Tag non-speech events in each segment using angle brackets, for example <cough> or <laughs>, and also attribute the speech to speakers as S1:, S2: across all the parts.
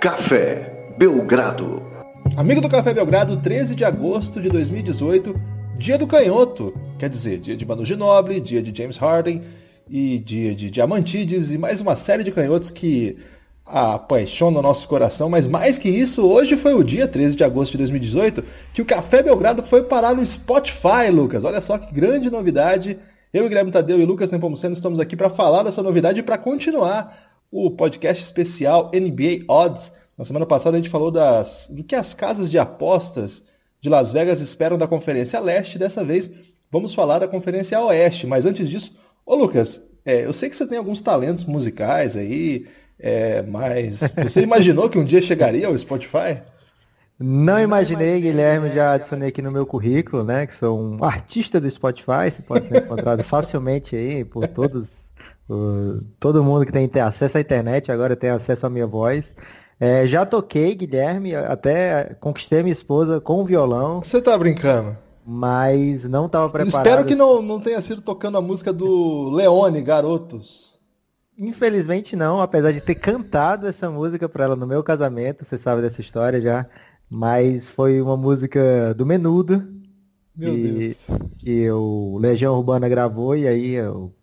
S1: Café Belgrado.
S2: Amigo do Café Belgrado, 13 de agosto de 2018, dia do canhoto. Quer dizer, dia de Manu Ginobili, dia de James Harden e dia de Diamantides e mais uma série de canhotos que apaixonam o nosso coração. Mas mais que isso, hoje foi o dia 13 de agosto de 2018 que o Café Belgrado foi parar no Spotify, Lucas. Olha só que grande novidade. Eu, Guilherme Tadeu e Lucas Nepomuceno estamos aqui para falar dessa novidade e para continuar o podcast especial NBA Odds. Na semana passada a gente falou das, do que as casas de apostas de Las Vegas esperam da Conferência Leste. Dessa vez vamos falar da Conferência Oeste. Mas antes disso, ô Lucas, é, eu sei que você tem alguns talentos musicais aí, é, mas você <laughs> imaginou que um dia chegaria ao Spotify?
S3: Não imaginei, Guilherme, já adicionei aqui no meu currículo, né? Que sou um artista do Spotify, você pode ser encontrado <laughs> facilmente aí por todos, por todo mundo que tem acesso à internet, agora tem acesso à minha voz. É, já toquei, Guilherme, até conquistei minha esposa com o violão.
S2: Você tá brincando?
S3: Mas não estava preparado.
S2: Espero que não, não tenha sido tocando a música do Leone, Garotos.
S3: Infelizmente não, apesar de ter cantado essa música para ela no meu casamento, você sabe dessa história já. Mas foi uma música do Menudo.
S2: Meu
S3: que, que o Legião Urbana gravou e aí eu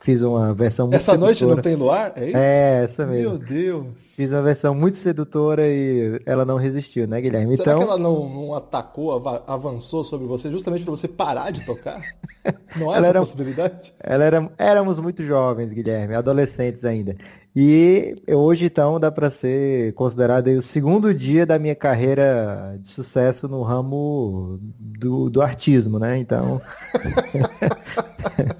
S3: fiz uma versão muito
S2: Essa noite
S3: sedutora.
S2: não tem luar? É isso?
S3: É, essa mesmo.
S2: Meu Deus.
S3: Fiz uma versão muito sedutora e ela não resistiu, né, Guilherme?
S2: Será
S3: Então,
S2: que ela não, não atacou, ava- avançou sobre você justamente para você parar de tocar? <laughs> Não há
S3: Ela
S2: essa
S3: era-
S2: possibilidade?
S3: ela era, éramos muito jovens, Guilherme, adolescentes ainda. E hoje, então, dá para ser considerado o segundo dia da minha carreira de sucesso no ramo do, do artismo, né? Então, <laughs>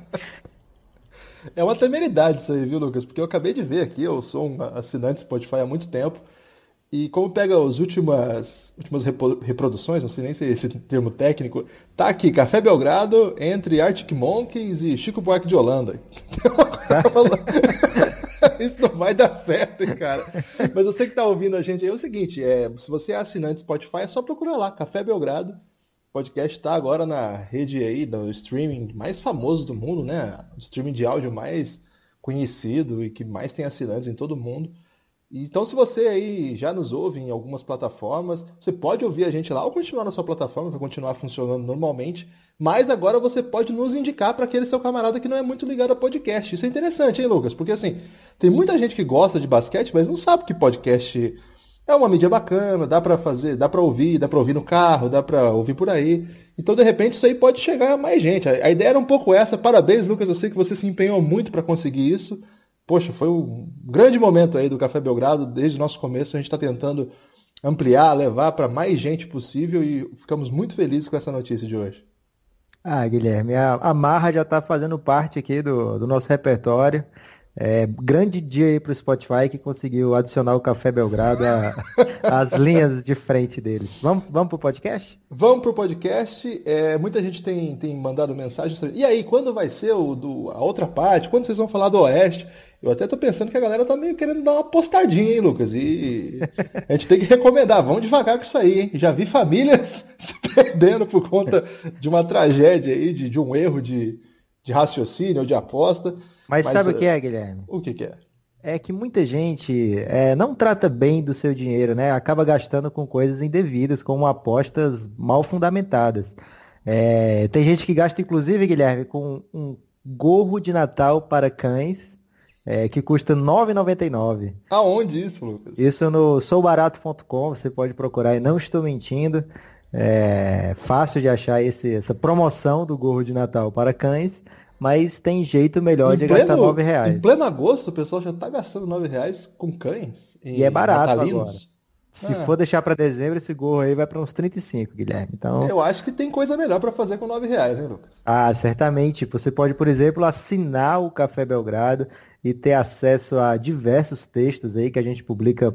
S2: É uma temeridade isso aí, viu, Lucas? Porque eu acabei de ver aqui, eu sou um assinante Spotify há muito tempo, e como pega as últimas, últimas reproduções, não sei nem se é esse termo técnico, tá aqui, Café Belgrado entre Arctic Monkeys e Chico Buarque de Holanda. <laughs> <laughs> Isso não vai dar certo, cara. Mas você que tá ouvindo a gente aí, é o seguinte, é, se você é assinante Spotify, é só procurar lá, Café Belgrado. Podcast está agora na rede aí do streaming mais famoso do mundo, né? O streaming de áudio mais conhecido e que mais tem assinantes em todo o mundo. Então, se você aí já nos ouve em algumas plataformas, você pode ouvir a gente lá ou continuar na sua plataforma, vai continuar funcionando normalmente. Mas agora você pode nos indicar para aquele seu camarada que não é muito ligado a podcast. Isso é interessante, hein, Lucas? Porque assim, tem muita gente que gosta de basquete, mas não sabe que podcast é uma mídia bacana, dá pra fazer, dá pra ouvir, dá pra ouvir no carro, dá pra ouvir por aí. Então, de repente, isso aí pode chegar a mais gente. A ideia era um pouco essa. Parabéns, Lucas, eu sei que você se empenhou muito pra conseguir isso. Poxa, foi um grande momento aí do Café Belgrado, desde o nosso começo a gente está tentando ampliar, levar para mais gente possível e ficamos muito felizes com essa notícia de hoje.
S3: ah, Guilherme, a, a Marra já está fazendo parte aqui do, do nosso repertório. É, grande dia aí para o Spotify que conseguiu adicionar o Café Belgrado às <laughs> linhas de frente deles. Vamos, vamos pro podcast?
S2: Vamos pro podcast. É, muita gente tem, tem mandado mensagens. E aí, quando vai ser o, do, a outra parte? Quando vocês vão falar do Oeste? Eu até tô pensando que a galera tá meio querendo dar uma postadinha, hein, Lucas? E a gente tem que recomendar. Vamos devagar com isso aí, hein? Já vi famílias <laughs> se perdendo por conta de uma tragédia aí, de, de um erro de, de raciocínio ou de aposta.
S3: Mas,
S2: Mas,
S3: sabe o
S2: é-
S3: que é, Guilherme?
S2: O que que é?
S3: É que muita gente é, não trata bem do seu dinheiro, né? Acaba gastando com coisas indevidas, como apostas mal fundamentadas. É, tem gente que gasta, inclusive, Guilherme, com um gorro de Natal para cães, é, que custa R$ 9,99.
S2: Aonde isso, Lucas?
S3: Isso no soubarato.com, você pode procurar e não estou mentindo. É fácil de achar esse- essa promoção do gorro de Natal para cães, mas tem jeito melhor de gastar 9 reais.
S2: em pleno agosto, o pessoal já tá gastando 9 reais com cães.
S3: E é barato
S2: natalinos.
S3: agora. Se
S2: Ah.
S3: for deixar para dezembro, esse gorro aí vai para uns 35, Guilherme. Então,
S2: Eu acho que tem coisa melhor para fazer com 9 reais, hein, Lucas?
S3: ah, certamente. Você pode, por exemplo, assinar o Café Belgrado e ter acesso a diversos textos aí que a gente publica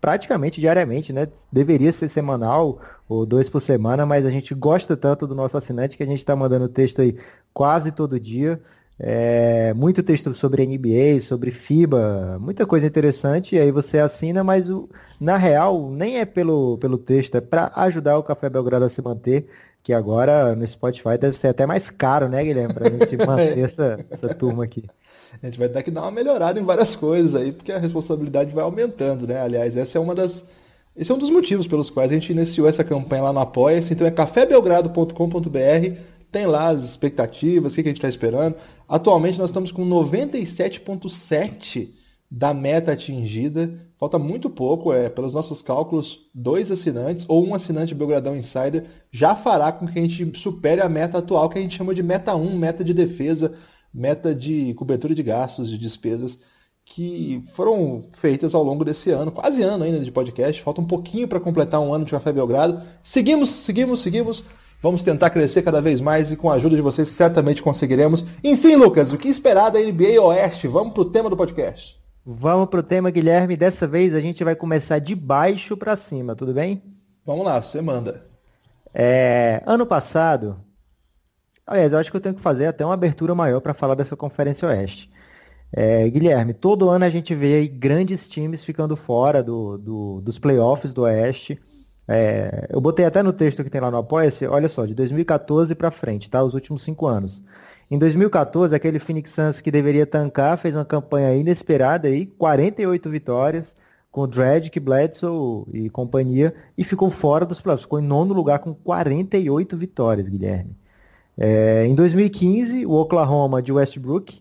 S3: praticamente diariamente, né? Deveria ser semanal ou dois por semana, mas a gente gosta tanto do nosso assinante que a gente está mandando texto aí quase todo dia. É, muito texto sobre NBA, sobre FIBA, muita coisa interessante. E aí você assina, mas o, na real nem é pelo, pelo texto, é para ajudar o Café Belgrado a se manter. Que agora no Spotify deve ser até mais caro, né, Guilherme? Pra gente manter <laughs> essa, essa turma aqui.
S2: A gente vai ter que dar uma melhorada em várias coisas aí, porque a responsabilidade vai aumentando, né? Aliás, essa é uma das. Esse é um dos motivos pelos quais a gente iniciou essa campanha lá no Apoia-se. Então é cafébelgrado.com.br, tem lá as expectativas, o que a gente está esperando. Atualmente nós estamos com 97,7% da meta atingida. Falta muito pouco, é, pelos nossos cálculos, dois assinantes ou um assinante Belgradão Insider já fará com que a gente supere a meta atual, que a gente chama de meta 1, meta de defesa, meta de cobertura de gastos, de despesas, que foram feitas ao longo desse ano, quase ano ainda de podcast. Falta um pouquinho para completar um ano de Café Belgrado. Seguimos, seguimos, seguimos. Vamos tentar crescer cada vez mais e com a ajuda de vocês certamente conseguiremos. Enfim, Lucas, o que esperar da NBA Oeste? Vamos para o tema do podcast.
S3: Vamos pro tema, Guilherme. Dessa vez a gente vai começar de baixo para cima, tudo bem?
S2: Vamos lá, você manda.
S3: É, ano passado, aliás, eu acho que eu tenho que fazer até uma abertura maior para falar dessa Conferência Oeste. É, Guilherme, todo ano a gente vê aí grandes times ficando fora do, do, dos playoffs do Oeste. É, eu botei até no texto que tem lá no Apoia-se, olha só, de 2014 para frente, tá? Os últimos cinco anos. Em 2014, aquele Phoenix Suns que deveria tancar fez uma campanha inesperada aí, 48 vitórias, com Dredd, Bledsoe e companhia, e ficou fora dos playoffs. Ficou em nono lugar com 48 vitórias, Guilherme. É, em 2015, o Oklahoma de Westbrook,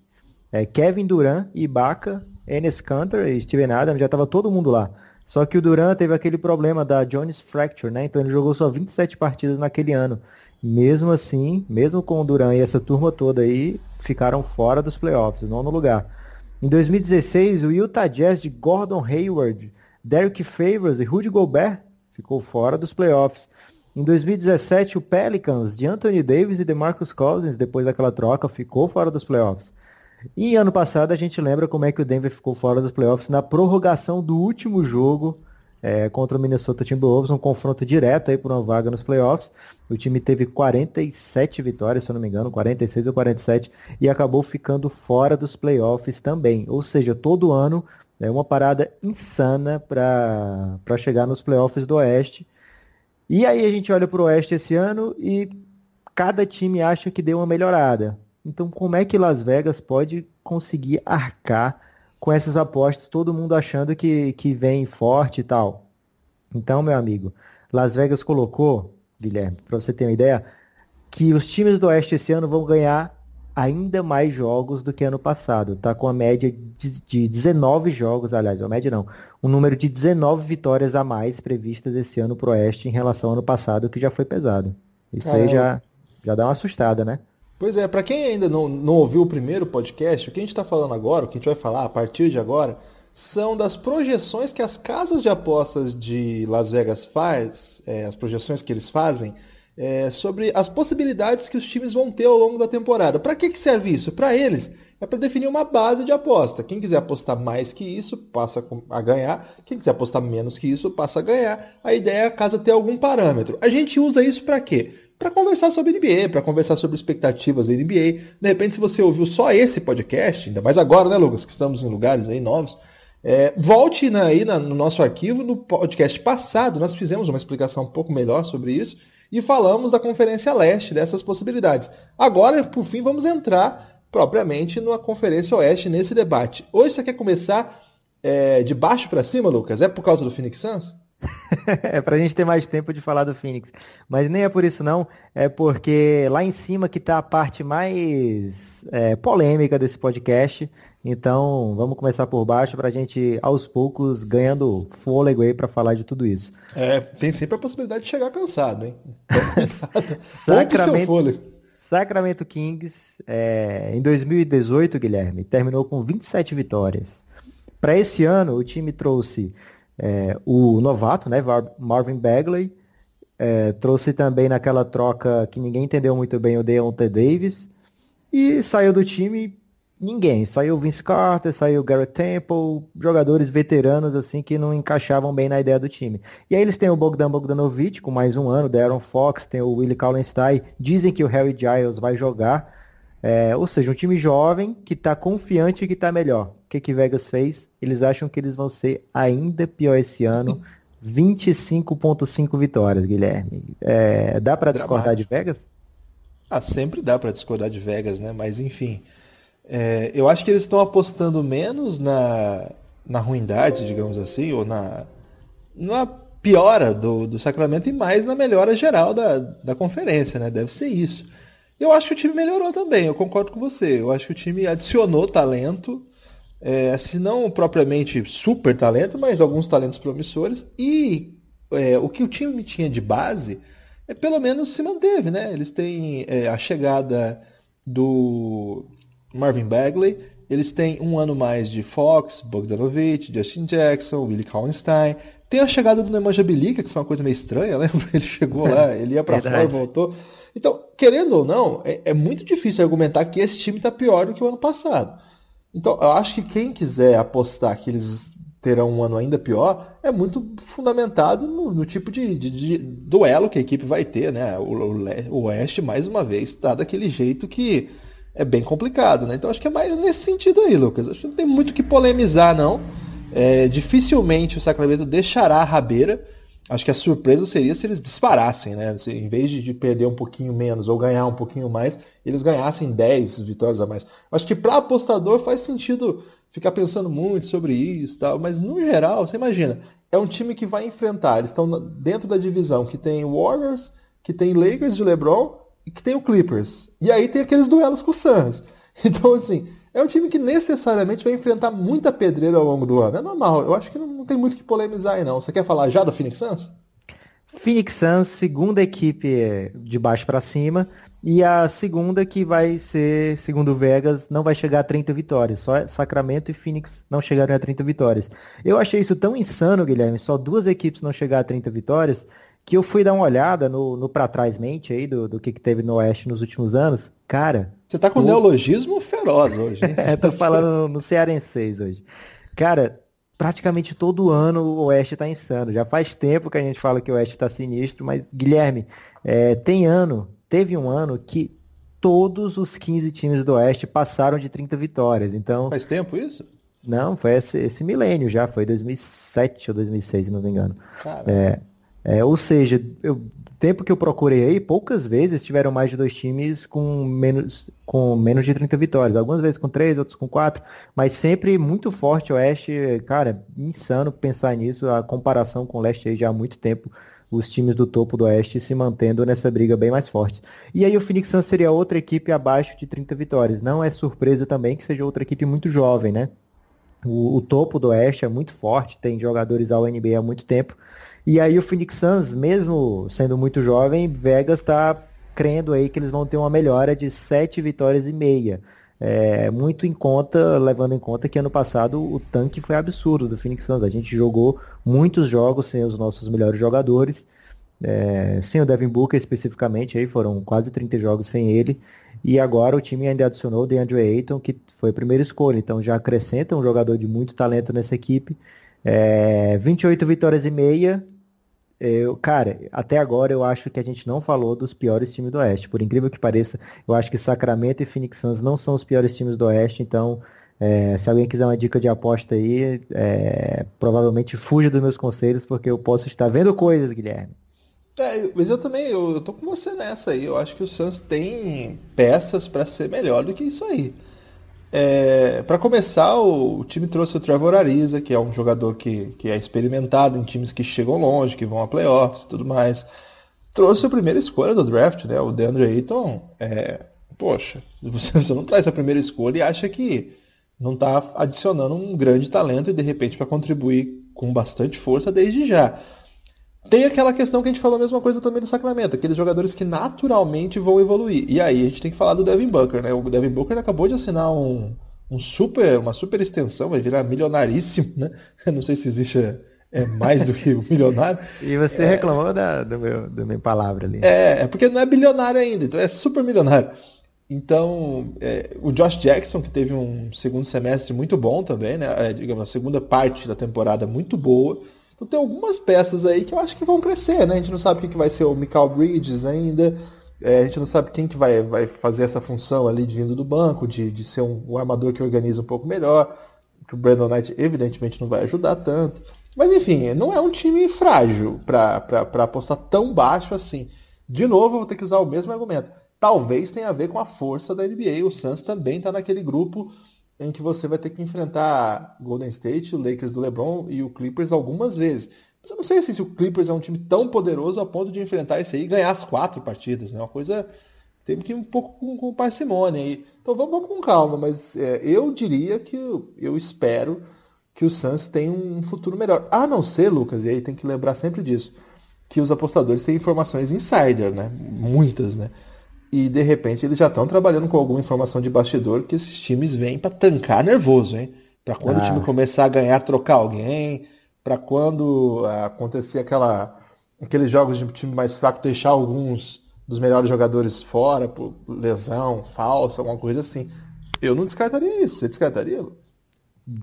S3: é, Kevin Durant, Ibaka, Enes Kanter e Steven Adams, já estava todo mundo lá. Só que o Durant teve aquele problema da Jones Fracture, né? Então ele jogou só 27 partidas naquele ano. Mesmo assim, mesmo com o Duran e essa turma toda aí, ficaram fora dos playoffs, nono lugar. Em 2016, o Utah Jazz de Gordon Hayward, Derek Favors e Rudy Gobert ficou fora dos playoffs. Em 2017, o Pelicans de Anthony Davis e DeMarcus Cousins, depois daquela troca, ficou fora dos playoffs. E ano passado a gente lembra como é que o Denver ficou fora dos playoffs na prorrogação do último jogo é, contra o Minnesota Timberwolves, um confronto direto aí por uma vaga nos playoffs. O time teve 47 vitórias, se eu não me engano, 46 ou 47, e acabou ficando fora dos playoffs também. Ou seja, todo ano é uma parada insana para chegar nos playoffs do Oeste. E aí a gente olha para o Oeste esse ano e cada time acha que deu uma melhorada. Então, como é que Las Vegas pode conseguir arcar com essas apostas, todo mundo achando que, que vem forte e tal. Então, meu amigo, Las Vegas colocou, Guilherme, para você ter uma ideia, que os times do Oeste esse ano vão ganhar ainda mais jogos do que ano passado. Tá com a média de, de 19 jogos, aliás, a média não, um número de 19 vitórias a mais previstas esse ano pro Oeste em relação ao ano passado, que já foi pesado. Isso aí já, já dá uma assustada, né?
S2: Pois é, para quem ainda não, não ouviu o primeiro podcast, o que a gente está falando agora, o que a gente vai falar a partir de agora, são das projeções que as casas de apostas de Las Vegas faz, é, as projeções que eles fazem, é, sobre as possibilidades que os times vão ter ao longo da temporada. Para que, que serve isso? Para eles, é para definir uma base de aposta. Quem quiser apostar mais que isso, passa a ganhar. Quem quiser apostar menos que isso, passa a ganhar. A ideia é a casa ter algum parâmetro. A gente usa isso para quê? Para conversar sobre NBA, para conversar sobre expectativas da NBA. De repente, se você ouviu só esse podcast, ainda mais agora, né, Lucas, que estamos em lugares aí novos, é, volte na, aí na, no nosso arquivo, no podcast passado, nós fizemos uma explicação um pouco melhor sobre isso e falamos da Conferência Leste, dessas possibilidades. Agora, por fim, vamos entrar propriamente na Conferência Oeste, nesse debate. Hoje você quer começar é, de baixo para cima, Lucas? É por causa do Phoenix Suns? <laughs>
S3: é pra gente ter mais tempo de falar do Phoenix. Mas nem é por isso não, é porque lá em cima que tá a parte mais é, polêmica desse podcast. Então vamos começar por baixo pra gente aos poucos ganhando fôlego aí pra falar de tudo isso.
S2: É, tem sempre a possibilidade de chegar cansado, hein? <laughs>
S3: Sacramento, Sacramento Kings é, em 2018, Guilherme, terminou com 27 vitórias. Para esse ano, o time trouxe é, o novato, né, Marvin Bagley, é, trouxe também naquela troca que ninguém entendeu muito bem o Deontay Davis, e saiu do time ninguém. Saiu Vince Carter, saiu Garrett Temple, jogadores veteranos assim que não encaixavam bem na ideia do time. E aí eles têm o Bogdan Bogdanovic com mais um ano, Darren Fox, tem o Willie Kallenstein, dizem que o Harry Giles vai jogar. É, ou seja, um time jovem que está confiante que está melhor. O que, que Vegas fez? Eles acham que eles vão ser ainda pior esse ano. <laughs> 25.5 vitórias, Guilherme. É, dá para discordar de Vegas?
S2: Ah, sempre dá para discordar de Vegas, né? Mas enfim, é, eu acho que eles estão apostando menos na, na ruindade, digamos assim, ou na, na piora do, do Sacramento e mais na melhora geral da, da conferência, né? Deve ser isso. Eu acho que o time melhorou também, eu concordo com você. Eu acho que o time adicionou talento, é, se não propriamente super talento, mas alguns talentos promissores. E é, o que o time tinha de base, é, pelo menos se manteve, né? Eles têm é, a chegada do Marvin Bagley, eles têm um ano mais de Fox, Bogdanovich, Justin Jackson, Willie Kallenstein. Tem a chegada do Nemanja Bilica, que foi uma coisa meio estranha, <laughs> lembra? Ele chegou lá, ele ia para fora, voltou. Então, querendo ou não, é, é muito difícil argumentar que esse time está pior do que o ano passado. Então, eu acho que quem quiser apostar que eles terão um ano ainda pior, é muito fundamentado no, no tipo de, de, de, duelo que a equipe vai ter, né? O, o, o Oeste, mais uma vez, está daquele jeito que é bem complicado, né? Então acho que é mais nesse sentido aí, Lucas. Acho que não tem muito o que polemizar, não. É, dificilmente o Sacramento deixará a rabeira. Acho que a surpresa seria se eles disparassem, né? Se, em vez de perder um pouquinho menos ou ganhar um pouquinho mais, eles ganhassem 10 vitórias a mais. Acho que para apostador faz sentido ficar pensando muito sobre isso, tal, mas no geral, você imagina, é um time que vai enfrentar, eles estão dentro da divisão que tem Warriors, que tem Lakers de LeBron e que tem o Clippers. E aí tem aqueles duelos com o Suns. <laughs> Então, assim, é um time que necessariamente vai enfrentar muita pedreira ao longo do ano. É normal. Eu acho que não, não tem muito que polemizar aí, não. Você quer falar já do Phoenix Suns?
S3: Phoenix Suns, segunda equipe de baixo para cima. E a segunda que vai ser, segundo Vegas, não vai chegar a 30 vitórias. Só Sacramento e Phoenix não chegaram a 30 vitórias. Eu achei isso tão insano, Guilherme, só duas equipes não chegar a 30 vitórias, que eu fui dar uma olhada no, no para trás mente aí do, do que, que teve no Oeste nos últimos anos. Cara.
S2: Você tá com o... neologismo feroz hoje, hein? <laughs>
S3: é, tô falando no, cearenseis hoje. Cara, praticamente todo ano o Oeste tá insano. Já faz tempo que a gente fala que o Oeste tá sinistro, mas, Guilherme, é, tem ano, teve um ano que todos os 15 times do Oeste passaram de 30 vitórias. Então.
S2: Faz tempo isso?
S3: Não, foi esse, esse milênio já, foi 2007 ou 2006, se não me engano. É, é, ou seja, o tempo que eu procurei aí, poucas vezes tiveram mais de dois times com menos, com menos de 30 vitórias. Algumas vezes com três, outros com quatro, mas sempre muito forte o Oeste. Cara, insano pensar nisso, a comparação com o Leste aí já há muito tempo. Os times do topo do Oeste se mantendo nessa briga bem mais forte. E aí o Phoenix Suns seria outra equipe abaixo de 30 vitórias. Não é surpresa também que seja outra equipe muito jovem, né? O, o topo do Oeste é muito forte, tem jogadores ao NBA há muito tempo. E aí o Phoenix Suns, mesmo sendo muito jovem, Vegas está crendo aí que eles vão ter uma melhora de sete vitórias e meia. É, muito em conta, levando em conta que ano passado o tanque foi absurdo do Phoenix Suns. A gente jogou muitos jogos sem os nossos melhores jogadores, é, sem o Devin Booker especificamente, aí foram quase 30 jogos sem ele. E agora o time ainda adicionou o DeAndre Ayton, que foi a primeira escolha, então já acrescenta um jogador de muito talento nessa equipe. É, 28 vitórias e meia, eu, cara, até agora eu acho que a gente não falou dos piores times do Oeste. Por incrível que pareça, eu acho que Sacramento e Phoenix Suns não são os piores times do Oeste. Então, é, se alguém quiser uma dica de aposta aí, é, provavelmente fuja dos meus conselhos, porque eu posso estar vendo coisas, Guilherme.
S2: É, mas eu também, eu, eu tô com você nessa aí. Eu acho que o Suns tem peças para ser melhor do que isso aí. É, para começar, o, o, time trouxe o Trevor Ariza, que é um jogador que, que é experimentado em times que chegam longe, que vão a playoffs e tudo mais. Trouxe a primeira escolha do draft, né? O DeAndre Ayton. É, poxa, você, <laughs> você não traz a primeira escolha e acha que não está adicionando um grande talento e de repente para contribuir com bastante força desde já. Tem aquela questão que a gente falou a mesma coisa também do Sacramento, aqueles jogadores que naturalmente vão evoluir. E aí a gente tem que falar do Devin Booker, né? O Devin Booker acabou de assinar um, um super, uma super extensão, vai virar milionaríssimo, né? <laughs> Não sei se existe é, mais do que o milionário. <laughs>
S3: e você é, reclamou da do meu, do minha palavra ali.
S2: É, é porque não é bilionário ainda, então é super milionário. Então, é, o Josh Jackson, que teve um segundo semestre muito bom também, né? É, digamos, a segunda parte da temporada muito boa. Então tem algumas peças aí que eu acho que vão crescer, né? A gente não sabe o que vai ser o Michael Bridges ainda. É, a gente não sabe quem que vai, vai fazer essa função ali de vindo do banco, de, de ser um, um armador que organiza um pouco melhor. Que o Brandon Knight evidentemente não vai ajudar tanto. Mas enfim, não é um time frágil para apostar tão baixo assim. De novo, eu vou ter que usar o mesmo argumento. Talvez tenha a ver com a força da NBA. O Suns também está naquele grupo em que você vai ter que enfrentar Golden State, o Lakers do LeBron e o Clippers algumas vezes. Mas eu não sei assim, se o Clippers é um time tão poderoso a ponto de enfrentar esse aí e ganhar as quatro partidas. Né? Uma coisa. Temos que ir um pouco com, com parcimônia aí. Então vamos, vamos com calma, mas é, eu diria que eu, eu espero que o Suns tenha um futuro melhor. A não ser, Lucas, e aí tem que lembrar sempre disso, que os apostadores têm informações insider, né? Muitas, né? E de repente eles já estão trabalhando com alguma informação de bastidor que esses times vêm para tancar nervoso, hein? Para quando ah. o time começar a ganhar, trocar alguém, para quando ah, acontecer aquela aqueles jogos de time mais fraco deixar alguns dos melhores jogadores fora por lesão, falsa, alguma coisa assim. Eu não descartaria isso. Você descartaria, Lu?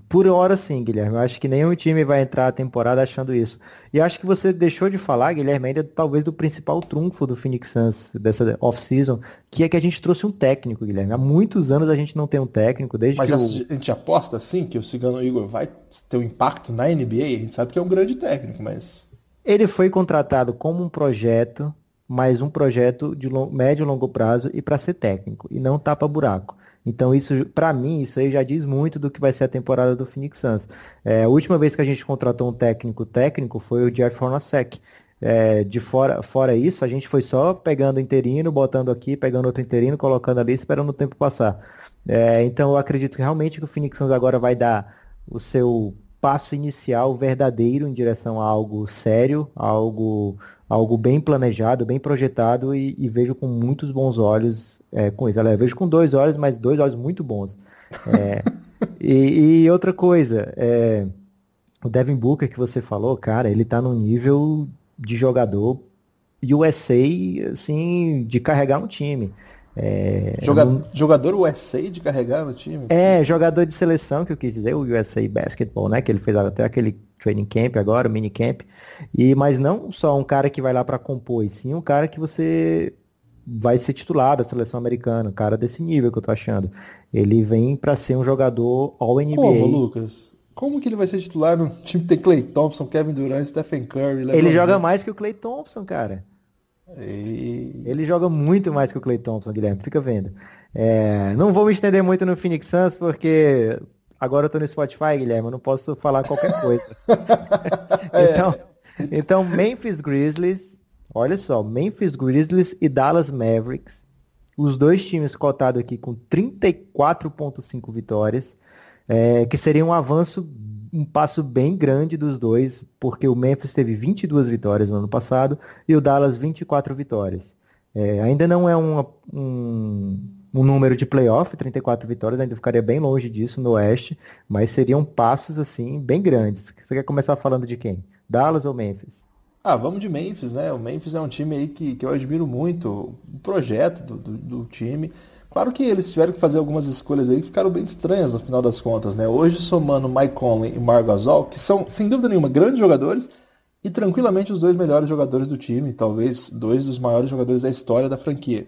S3: Por hora sim, Guilherme. Eu acho que nenhum time vai entrar a temporada achando isso. E acho que você deixou de falar, Guilherme, ainda talvez do principal trunfo do Phoenix Suns dessa off-season, que é que a gente trouxe um técnico, Guilherme. Há muitos anos a gente não tem um técnico, desde
S2: Mas
S3: que
S2: o... a gente aposta sim que o Cigano Igor vai ter um impacto na NBA. A gente sabe que é um grande técnico, mas
S3: ele foi contratado como um projeto, mas um projeto de médio e longo prazo e para ser técnico e não tapa buraco. Então isso, para mim, isso aí já diz muito do que vai ser a temporada do Phoenix Suns. É, a última vez que a gente contratou um técnico técnico foi o Jeff Hornacek. É, de fora, fora isso, a gente foi só pegando interino, botando aqui, pegando outro interino, colocando ali, esperando o tempo passar. É, então eu acredito que realmente que o Phoenix Suns agora vai dar o seu passo inicial verdadeiro em direção a algo sério, algo, algo bem planejado, bem projetado e, e vejo com muitos bons olhos é, com isso. Eu vejo com dois olhos, mas dois olhos muito bons. É, <laughs> e, e, outra coisa, é, o Devin Booker que você falou, cara, ele tá num nível de jogador USA, assim, de carregar um time.
S2: É, jogador, não... jogador USA de carregar no time?
S3: É, jogador de seleção, que eu quis dizer, o USA Basketball, né? Que ele fez até aquele training camp agora, o mini camp. E, mas não só um cara que vai lá para compor, e sim um cara que você vai ser titular da seleção americana, cara desse nível que eu tô achando. Ele vem para ser um jogador All-NBA.
S2: Como, Lucas? Como que ele vai ser titular no time que tem Clay Thompson, Kevin Durant, Stephen Curry?
S3: LeBron ele joga mais que o Clay Thompson, cara. E... Ele joga muito mais que o Clay Thompson, Guilherme. Fica vendo. É, não vou me estender muito no Phoenix Suns, porque agora eu tô no Spotify, Guilherme. Eu não posso falar qualquer coisa. <laughs> então, então, Memphis Grizzlies Olha só, Memphis Grizzlies e Dallas Mavericks, os dois times cotados aqui com 34,5 vitórias, é, que seria um avanço, um passo bem grande dos dois, porque o Memphis teve 22 vitórias no ano passado e o Dallas 24 vitórias. É, ainda não é um, um, um, número de playoff, 34 vitórias, ainda ficaria bem longe disso no Oeste, mas seriam passos assim bem grandes. Você quer começar falando de quem? Dallas ou Memphis?
S2: Ah, vamos de Memphis, né? O Memphis é um time aí que, que eu admiro muito, o projeto do, do, do, time. Claro que eles tiveram que fazer algumas escolhas aí que ficaram bem estranhas no final das contas, né? Hoje somando Mike Conley e Marc Gasol, que são, sem dúvida nenhuma, grandes jogadores e tranquilamente os dois melhores jogadores do time, talvez dois dos maiores jogadores da história da franquia.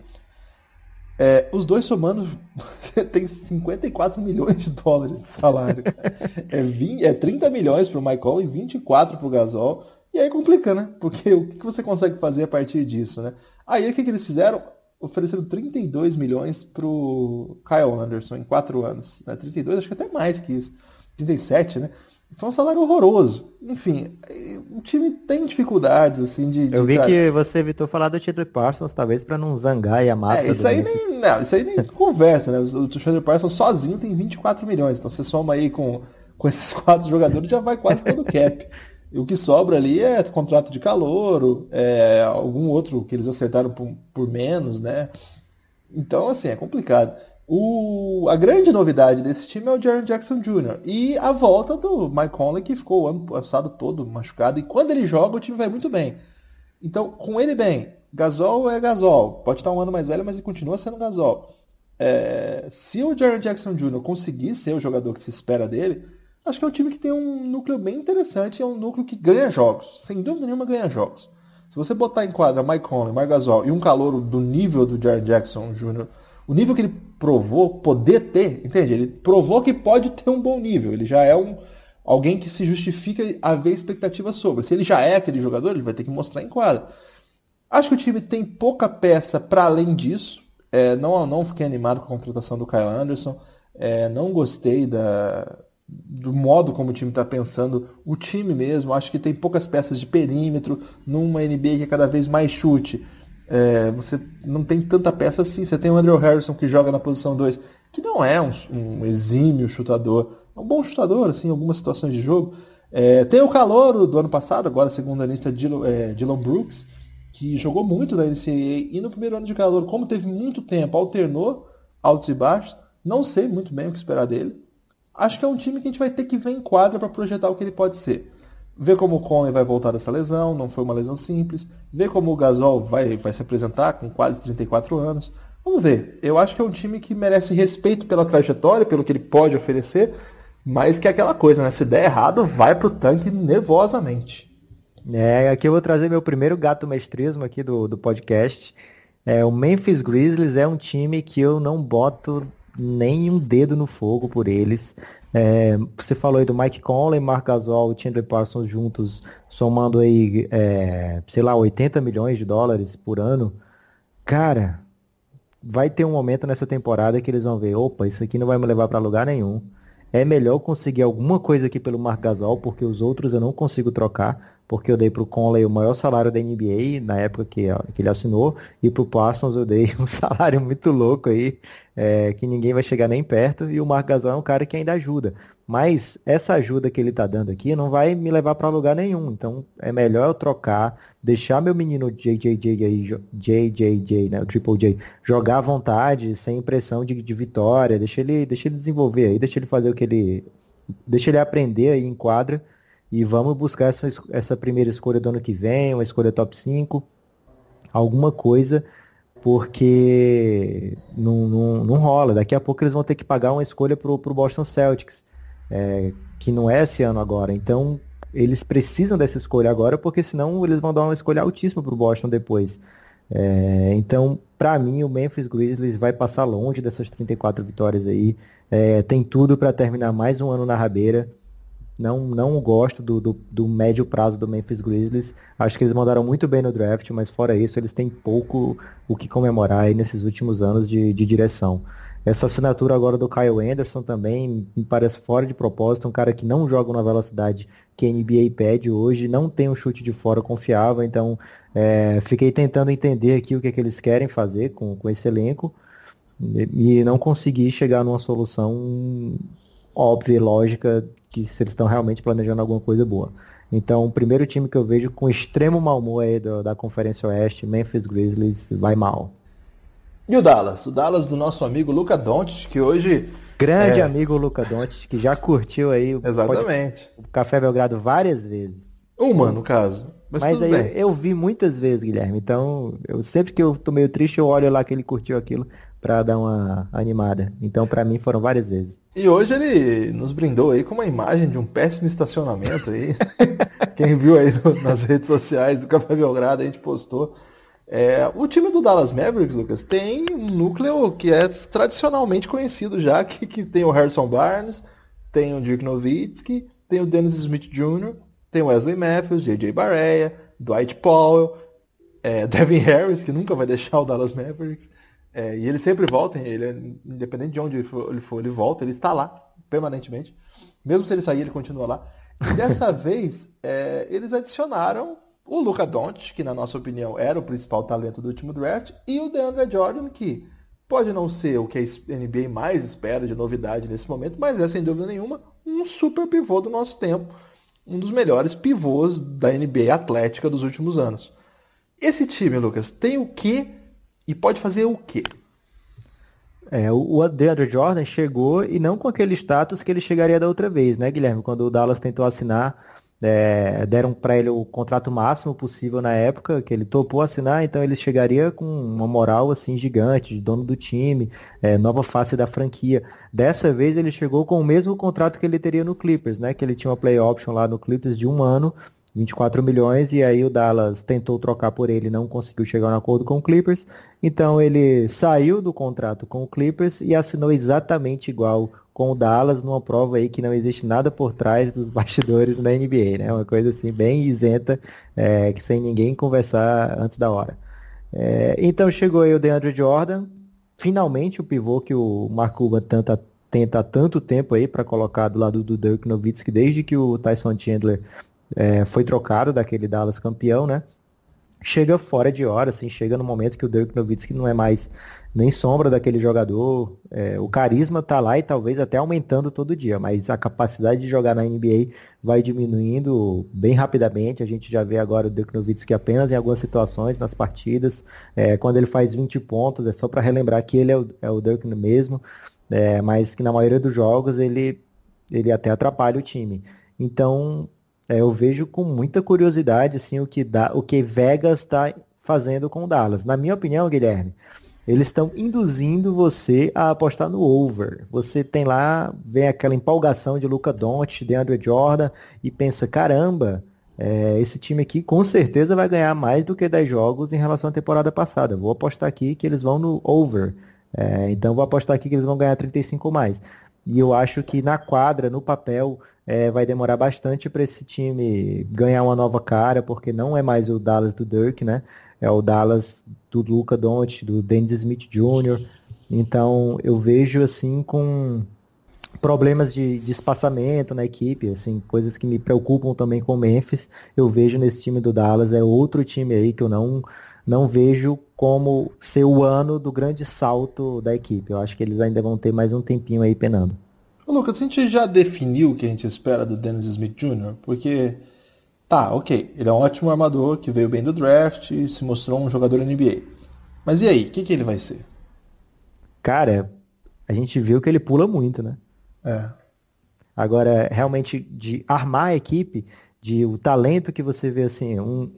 S2: É, os dois somando <laughs> tem 54 milhões de dólares de salário. <laughs> é, 20, é 30 milhões para o Mike Conley, 24 para o Gasol. E aí complica, né? Porque o que você consegue fazer a partir disso, né? Aí o que, que eles fizeram? Ofereceram 32 milhões pro Kyle Anderson em 4 anos. Né? 32, acho que até mais que isso. 37, né? Foi um salário horroroso. Enfim, o time tem dificuldades, assim, de.
S3: de Eu vi que você evitou falar do Chandler Parsons, talvez para não zangar e a massa.
S2: É, isso aí nem. Não, isso aí nem <laughs> conversa, né? O Chandler Parsons sozinho tem 24 milhões. Então você soma aí com, com esses <laughs> quatro jogadores, já vai quase todo o cap. <laughs> E o que sobra ali é contrato de calor, é, algum outro que eles acertaram por, por, menos, né? Então, assim, é complicado. O, a grande novidade desse time é o Jaron Jackson Jr. E a volta do Mike Conley, que ficou o ano passado todo machucado. E quando ele joga, o time vai muito bem. Então, com ele bem, Gasol é Gasol. Pode estar um ano mais velho, mas ele continua sendo Gasol. É, se o Jaron Jackson Jr. conseguir ser o jogador que se espera dele, acho que é um time que tem um núcleo bem interessante, é um núcleo que ganha jogos, sem dúvida nenhuma ganha jogos. Se você botar em quadra Mike Conley, Marc Gasol e um calouro do nível do Jared Jackson Jr., o nível que ele provou poder ter, entende? Ele provou que pode ter um bom nível. Ele já é um alguém que se justifica haver expectativa sobre. Se ele já é aquele jogador, ele vai ter que mostrar em quadra. Acho que o time tem pouca peça para além disso. É, não, não fiquei animado com a contratação do Kyle Anderson. É, não gostei da, do modo como o time está pensando. O time mesmo, acho que tem poucas peças de perímetro numa NBA que é cada vez mais chute. É, você não tem tanta peça assim. Você tem o Andrew Harrison que joga na posição 2, que não é um, um exímio chutador. É um bom chutador, assim, em algumas situações de jogo. É, tem o calor do ano passado, agora segundo a lista, é, Dylan Brooks, que jogou muito da NCAA e no primeiro ano de calor, como teve muito tempo, alternou altos e baixos. Não sei muito bem o que esperar dele. Acho que é um time que a gente vai ter que ver em quadra para projetar o que ele pode ser. Ver como o Conley vai voltar dessa lesão, não foi uma lesão simples. Ver como o Gasol vai, vai se apresentar com quase 34 anos. Vamos ver. Eu acho que é um time que merece respeito pela trajetória, pelo que ele pode oferecer, mas que é aquela coisa, né? Se der errado, vai pro tanque nervosamente.
S3: É, aqui eu vou trazer meu primeiro gato mestrismo aqui do, do podcast. É, o Memphis Grizzlies é um time que eu não boto nem um dedo no fogo por eles. É, você falou aí do Mike Conley, Mark Gasol e Chandler Parsons juntos, somando aí, é, sei lá, 80 milhões de dólares por ano. Cara, vai ter um momento nessa temporada que eles vão ver, opa, isso aqui não vai me levar para lugar nenhum é melhor conseguir alguma coisa aqui pelo Marc Gasol, porque os outros eu não consigo trocar, porque eu dei para o Conley o maior salário da NBA na época que, que ele assinou, e para o Parsons eu dei <laughs> um salário muito louco aí, é, que ninguém vai chegar nem perto, e o Marc Gasol é um cara que ainda ajuda. Mas essa ajuda que ele está dando aqui não vai me levar para lugar nenhum. Então é melhor eu trocar, deixar meu menino JJJ, JJJ, né, o Triple J, jogar à vontade, sem pressão de, de vitória. Deixa ele, deixa ele desenvolver aí, deixa ele fazer o que ele. Deixa ele aprender aí em quadra. E vamos buscar essa, essa primeira escolha do ano que vem, uma escolha top 5, alguma coisa porque não, não, não, rola. Daqui a pouco eles vão ter que pagar uma escolha pro, pro Boston Celtics é, que não é esse ano agora. Então, eles precisam dessa escolha agora, porque senão eles vão dar uma escolha altíssima para o Boston depois. É, então, para mim, o Memphis Grizzlies vai passar longe dessas 34 vitórias aí. É, tem tudo para terminar mais um ano na rabeira. Não, não gosto do, do, do, médio prazo do Memphis Grizzlies. Acho que eles mandaram muito bem no draft, mas fora isso, eles têm pouco o que comemorar nesses últimos anos de, de direção. Essa assinatura agora do Kyle Anderson também me parece fora de propósito, um cara que não joga na velocidade que a NBA pede hoje, não tem um chute de fora confiável, então é, fiquei tentando entender aqui o que, é que eles querem fazer com, com esse elenco e, e não consegui chegar numa solução óbvia e lógica que se eles estão realmente planejando alguma coisa boa. Então, o primeiro time que eu vejo com extremo mau humor aí do, da Conferência Oeste, Memphis Grizzlies, vai mal.
S2: E o Dallas? O Dallas do nosso amigo Luca Doncic, que hoje...
S3: Grande é... amigo Luca Doncic, que já curtiu aí
S2: o, Exatamente.
S3: o Café Belgrado várias vezes.
S2: Uma, no caso. Mas,
S3: Mas aí bem. eu vi muitas vezes, Guilherme. Então, eu sempre que eu tô meio triste, eu olho lá que ele curtiu aquilo para dar uma animada. Então, para mim, foram várias vezes.
S2: E hoje ele nos brindou aí com uma imagem de um péssimo estacionamento aí. <laughs> Quem viu aí no, nas redes sociais do Café Belgrado, a gente postou. É, o time do Dallas Mavericks, Lucas, tem um núcleo que é tradicionalmente conhecido já, que, que tem o Harrison Barnes, tem o Dirk Nowitzki, tem o Dennis Smith Jr., tem o Wesley Matthews, J.J. Barea, Dwight Powell, é, <laughs> Devin Harris, que nunca vai deixar o Dallas Mavericks, é, e ele sempre volta, ele independente de onde ele for, ele for, ele volta, ele está lá, permanentemente. Mesmo se ele sair, ele continua lá. E dessa <laughs> vez, é, eles adicionaram o Luca Doncic, que na nossa opinião era o principal talento do último draft, e o DeAndre Jordan, que pode não ser o que a NBA mais espera de novidade nesse momento, mas é sem dúvida nenhuma um super pivô do nosso tempo, um dos melhores pivôs da NBA atlética dos últimos anos. Esse time, Lucas, tem o que e pode fazer o quê?
S3: É, o DeAndre Jordan chegou e não com aquele status que ele chegaria da outra vez, né, Guilherme? Quando o Dallas tentou assinar é, deram para ele o contrato máximo possível na época, que ele topou assinar, então ele chegaria com uma moral assim gigante, de dono do time, é, nova face da franquia. Dessa vez ele chegou com o mesmo contrato que ele teria no Clippers, né? Que ele tinha uma play option lá no Clippers de um ano, 24 milhões e aí o Dallas tentou trocar por ele, não conseguiu chegar no acordo com o Clippers. Então ele saiu do contrato com o Clippers e assinou exatamente igual com o Dallas numa prova aí que não existe nada por trás dos bastidores da NBA, né? Uma coisa assim bem isenta, é, que sem ninguém conversar antes da hora. É, então chegou aí o DeAndre Jordan, finalmente o pivô que o Mark Cuban tenta, tenta há tanto tempo aí para colocar do lado do Dirk Nowitzki, desde que o Tyson Chandler é, foi trocado daquele Dallas campeão, né? Chega fora de hora, assim, chega no momento que o Dirk Nowitzki não é mais nem sombra daquele jogador. É, o carisma tá lá e talvez até aumentando todo dia, mas a capacidade de jogar na NBA vai diminuindo bem rapidamente. A gente já vê agora o Dirk Nowitzki apenas em algumas situações nas partidas. É, quando ele faz 20 pontos, é só para relembrar que ele é o, é o Dirk mesmo, é, mas que na maioria dos jogos ele, ele até atrapalha o time. Então, é, eu vejo com muita curiosidade assim, o, que dá, o que Vegas está fazendo com o Dallas. Na minha opinião, Guilherme, eles estão induzindo você a apostar no over. Você tem lá, vem aquela empolgação de Luca Doncic, de Andrew Jordan e pensa, caramba, é, esse time aqui com certeza vai ganhar mais do que 10 jogos em relação à temporada passada. Vou apostar aqui que eles vão no over. É, então vou apostar aqui que eles vão ganhar 35 mais. E eu acho que na quadra, no papel, é, vai demorar bastante para esse time ganhar uma nova cara, porque não é mais o Dallas do Dirk, né? É o Dallas do Luca Doncic, do Dennis Smith Jr. Então eu vejo assim com problemas de, de, espaçamento na equipe, assim, coisas que me preocupam também com o Memphis. Eu vejo nesse time do Dallas é outro time aí que eu não não vejo como ser o ano do grande salto da equipe. Eu acho que eles ainda vão ter mais um tempinho aí penando.
S2: Lucas, a gente já definiu o que a gente espera do Dennis Smith Jr., porque, tá, ok, ele é um ótimo armador que veio bem do draft e se mostrou um jogador NBA. Mas e aí, o que, que ele vai ser?
S3: Cara, a gente viu que ele pula muito, né?
S2: É.
S3: Agora, realmente, de armar a equipe, de o talento que você vê, assim, um,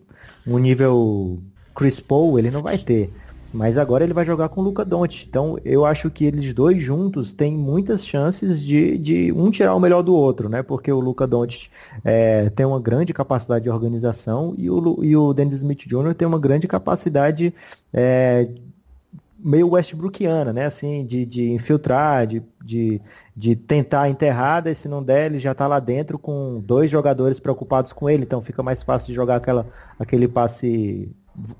S3: um nível Chris Paul, ele não vai ter. Mas agora ele vai jogar com o Luca Doncic. Então eu acho que eles dois juntos têm muitas chances de, de um tirar o melhor do outro, né? Porque o Luca Doncic é, tem uma grande capacidade de organização e o, e o Dennis Smith Jr. tem uma grande capacidade é, meio Westbrookiana, né? Assim, de, de infiltrar, de, de, de tentar enterrada e se não der, ele já está lá dentro com dois jogadores preocupados com ele, então fica mais fácil de jogar aquela, aquele passe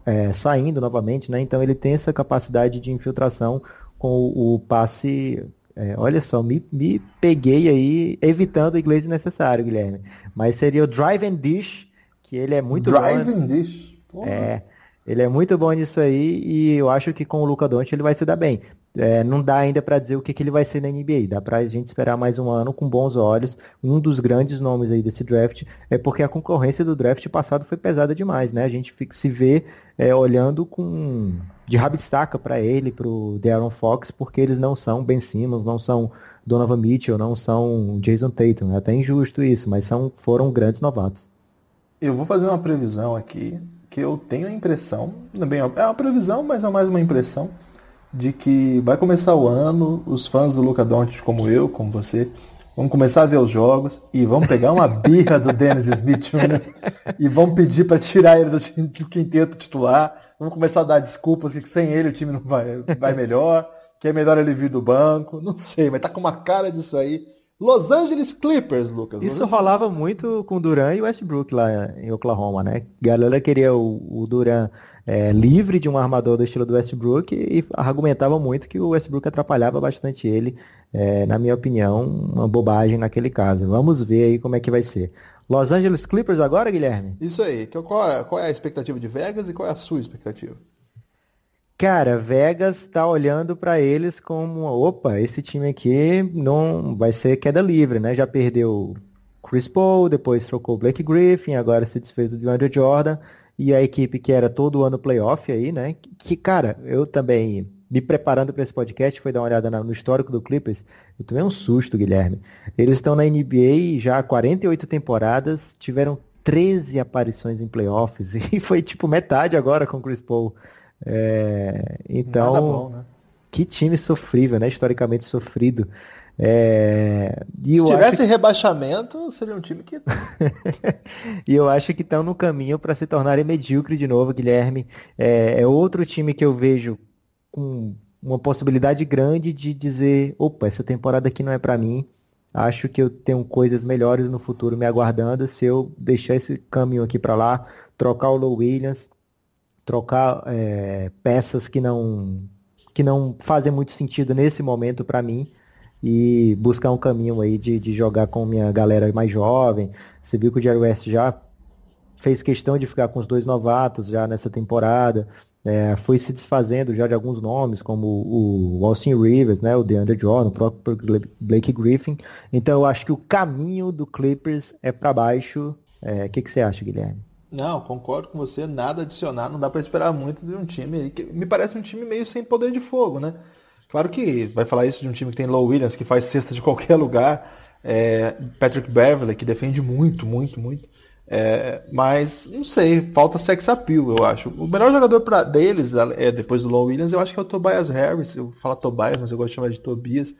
S3: é, saindo novamente, né? Então ele tem essa capacidade de infiltração com o, o passe. É, olha só, me, me peguei aí evitando o inglês necessário, Guilherme. Mas seria o drive and dish, que ele é muito
S2: drive bom. Drive and dish.
S3: Porra. É, ele é muito bom nisso aí e eu acho que com o Luca Doncic ele vai se dar bem. É, não dá ainda para dizer o que, que, ele vai ser na NBA. Dá para a gente esperar mais um ano com bons olhos. Um dos grandes nomes aí desse draft é porque a concorrência do draft passado foi pesada demais, né? A gente fica, se vê é, olhando com de rabistaca para ele, para o De'Aaron Fox, porque eles não são Ben Simmons, não são Donovan Mitchell, não são Jason Tatum. É até injusto isso, mas são, foram grandes novatos.
S2: Eu vou fazer uma previsão aqui que eu tenho a impressão, bem, é uma previsão, mas é mais uma impressão de que vai começar o ano, os fãs do Luca Doncic como eu, como você, vão começar a ver os jogos e vão pegar uma birra do Dennis Smith Jr. <laughs> e vão pedir para tirar ele do quinteto titular, vão começar a dar desculpas que sem ele o time não vai, vai melhor, que é melhor ele vir do banco, não sei, mas tá com uma cara disso aí. Los Angeles Clippers, Lucas.
S3: Isso rolava muito com o Duran e Westbrook lá em Oklahoma, né? A galera queria o, o Duran é, livre de um armador do estilo do Westbrook e argumentava muito que o Westbrook atrapalhava bastante ele. É, na minha opinião, uma bobagem naquele caso. Vamos ver aí como é que vai ser. Los Angeles Clippers agora, Guilherme?
S2: Isso aí. Qual é, qual é a expectativa de Vegas e qual é a sua expectativa?
S3: Cara, Vegas está olhando para eles como, opa, esse time aqui não vai ser queda livre, né? Já perdeu Chris Paul, depois trocou Blake Griffin, agora se desfez do DeAndre Jordan e a equipe que era todo ano playoff aí, né? Que, cara, eu também, me preparando para esse podcast, foi dar uma olhada no histórico do Clippers, eu tomei um susto, Guilherme. Eles estão na NBA já há 48 temporadas, tiveram 13 aparições em playoffs, <laughs> e foi tipo metade agora com o Chris Paul. É, então,
S2: bom, né?
S3: que time sofrível, né? Historicamente sofrido. É...
S2: Se tivesse que... rebaixamento, seria um time que. <laughs>
S3: e eu acho que estão no caminho para se tornarem medíocre de novo, Guilherme. É... é outro time que eu vejo com uma possibilidade grande de dizer: opa, essa temporada aqui não é para mim. Acho que eu tenho coisas melhores no futuro me aguardando se eu deixar esse caminho aqui para lá, trocar o Low Williams, trocar é, peças que não que não fazem muito sentido nesse momento para mim e buscar um caminho aí de, de jogar com minha galera mais jovem. Você viu que o Jerry West já fez questão de ficar com os dois novatos já nessa temporada. É, foi se desfazendo já de alguns nomes, como o Austin Rivers, né, o DeAndre Jordan, o próprio Blake Griffin. Então eu acho que o caminho do Clippers é para baixo. É, o é, que, que você acha, Guilherme?
S2: Não, concordo com você, nada adicionar, não dá para esperar muito de um time que me parece um time meio sem poder de fogo, né? Claro que vai falar isso de um time que tem Low Williams, que faz cesta de <laughs> qualquer lugar, é, Patrick Beverly, que defende muito, muito, muito. É, mas, não sei, falta sex appeal, eu acho. O melhor jogador pra, deles, é, depois do Low Williams, eu acho que é o Tobias Harris. Eu falo Tobias, mas eu gosto de chamar de Tobias.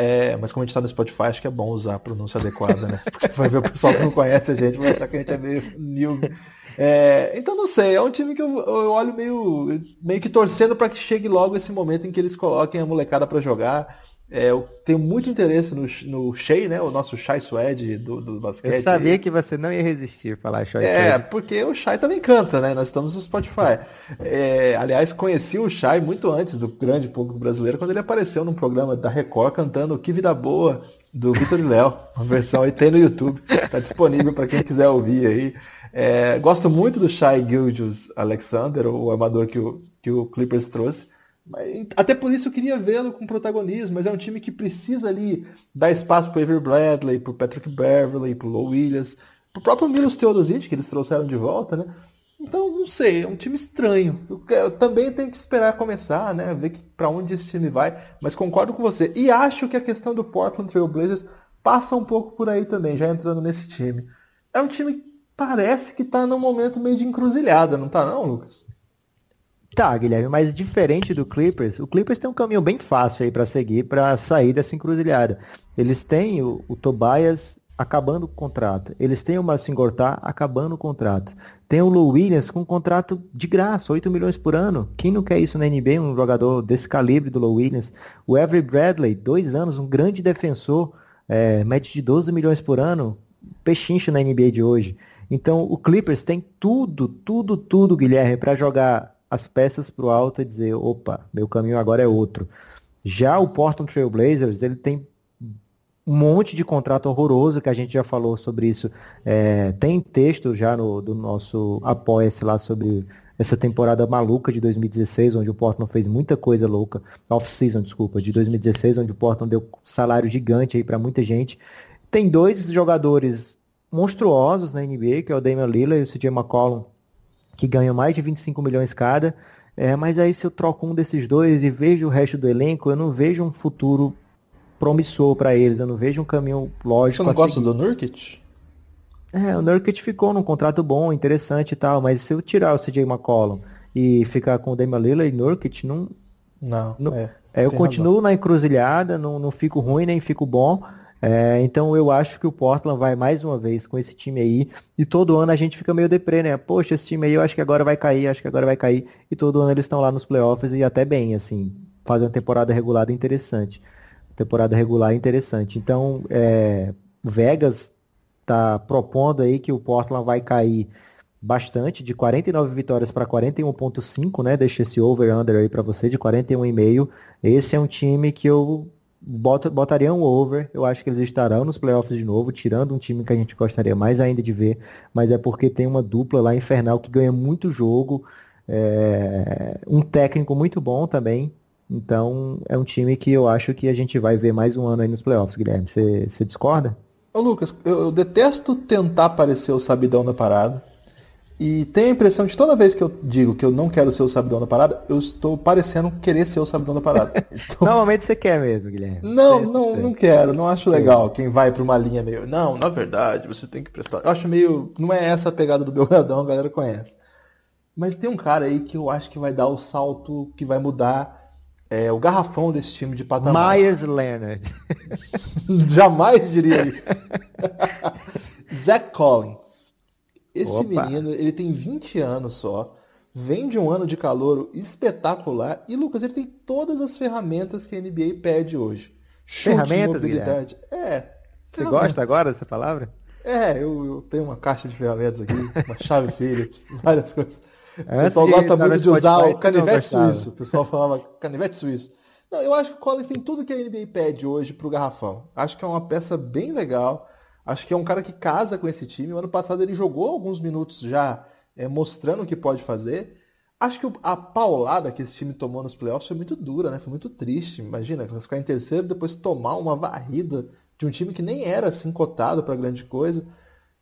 S2: É, mas como a gente está no Spotify, acho que é bom usar a pronúncia adequada, né? <laughs> Porque vai ver o pessoal que não conhece a gente, vai achar que a gente é meio new. É, então não sei, é um time que eu, eu olho meio, meio que torcendo para que chegue logo esse momento em que eles coloquem a molecada para jogar. É, eu tenho muito interesse no, no Shea, né? O nosso Shai Swed do, do basquete.
S3: Eu sabia que você não ia resistir falar Shai
S2: É, Swed. porque o Shai também canta, né? Nós estamos no Spotify. É, aliás, conheci o Shai muito antes do grande público brasileiro, quando ele apareceu num programa da Record cantando Que Vida Boa, do Vitor e Léo. Uma versão aí tem no YouTube. Tá disponível para quem quiser ouvir aí. É, gosto muito do Shai Gildius Alexander, o armador que o, que o Clippers trouxe. Até por isso eu queria vê-lo com protagonismo, mas é um time que precisa ali dar espaço para Avery Bradley, para Patrick Beverly, para Low Williams, para o próprio Milos Teodosic, que eles trouxeram de volta, né? Então, não sei, é um time estranho. Eu, eu também tenho que esperar começar, né? Ver para onde esse time vai. Mas concordo com você. E acho que a questão do Portland Trail Blazers passa um pouco por aí também, já entrando nesse time. É um time que parece que está num momento meio de encruzilhada, não tá não, Lucas?
S3: Tá, Guilherme, mas diferente do Clippers, o Clippers tem um caminho bem fácil aí para seguir para sair dessa encruzilhada. Eles têm o, o, Tobias acabando o contrato, eles têm o Marcin acabando o contrato, tem o Lou Williams com um contrato de graça, 8 milhões por ano. Quem não quer isso na NBA, um jogador desse calibre do Lou Williams? O Avery Bradley, dois anos, um grande defensor, é, de 12 milhões por ano, pechincho na NBA de hoje. Então o Clippers tem tudo, tudo, tudo, Guilherme, para jogar as peças para o alto e dizer, opa, meu caminho agora é outro. Já o Portland Trail Blazers, ele tem um monte de contrato horroroso, que a gente já falou sobre isso. É, tem texto já no, do nosso Apoia-se lá sobre essa temporada maluca de 2016, onde o Portland fez muita coisa louca. Off-season, desculpa, de 2016, onde o Portland deu salário gigante aí para muita gente. Tem dois jogadores monstruosos na NBA, que é o Damian Lillard e o CJ McCollum, que ganham mais de 25 milhões cada. É, mas aí se eu troco um desses dois e vejo o resto do elenco, eu não vejo um futuro promissor para eles, eu não vejo um caminho lógico.
S2: Você não gosta do Nurkic?
S3: É, o Nurkic ficou num contrato bom, interessante e tal, mas se eu tirar o CJ McCollum e ficar com o Damian Lillard e Nurkic, não...
S2: Não, não é,
S3: é, eu continuo razão. na encruzilhada, não, não fico ruim nem fico bom, é, então eu acho que o Portland vai mais uma vez com esse time aí. E todo ano a gente fica meio deprê, né? Poxa, esse time aí eu acho que agora vai cair, acho que agora vai cair. E todo ano eles estão lá nos playoffs e até bem, assim, fazem uma temporada regulada interessante. Temporada regular interessante. Então, é, Vegas tá propondo aí que o Portland vai cair bastante, de 49 vitórias para 41.5, né? Deixa esse over-under aí para você, de 41,5. Esse é um time que eu bota, botaria um over. Eu acho que eles estarão nos playoffs de novo, tirando um time que a gente gostaria mais ainda de ver. Mas é porque tem uma dupla lá infernal que ganha muito jogo. É, um técnico muito bom também. Então é um time que eu acho que a gente vai ver mais um ano aí nos playoffs, Guilherme. Você discorda?
S2: Ô Lucas, eu, eu detesto tentar parecer o sabidão da parada. E tenho a impressão de toda vez que eu digo que eu não quero ser o sabidão da parada, eu estou parecendo querer ser o sabidão da parada. <laughs>
S3: Então... Normalmente você quer mesmo, Guilherme.
S2: Não, não, não quero, não acho legal quem vai para uma linha meio. Não, na verdade, você tem que prestar. Eu acho meio. Não é essa a pegada do Belgradão, a galera conhece. Mas tem um cara aí que eu acho que vai dar o salto que vai mudar é o garrafão desse time de patamar.
S3: Myers Leonard. <laughs>
S2: Jamais diria isso. <laughs> Zach Collins. Esse
S3: Opa.
S2: menino, ele tem 20 anos só, vem de um ano de calouro espetacular e, Lucas, ele tem todas as ferramentas que a NBA pede hoje. Chute,
S3: Ferramentas,
S2: mobilidade. É.
S3: Você gosta agora dessa palavra?
S2: É, eu, eu tenho uma caixa de ferramentas aqui, uma chave Phillips, <laughs> várias coisas. O pessoal gosta muito de usar o canivete suíço. O pessoal falava canivete suíço. Não, eu acho que o Collins tem tudo que a NBA pede hoje pro garrafão. Acho que é uma peça bem legal. Acho que é um cara que casa com esse time. O ano passado ele jogou alguns minutos já é, mostrando o que pode fazer. Acho que a paulada que esse time tomou nos playoffs foi muito dura, né? Foi muito triste. Imagina, ficar em terceiro depois tomar uma varrida de um time que nem era assim cotado para grande coisa.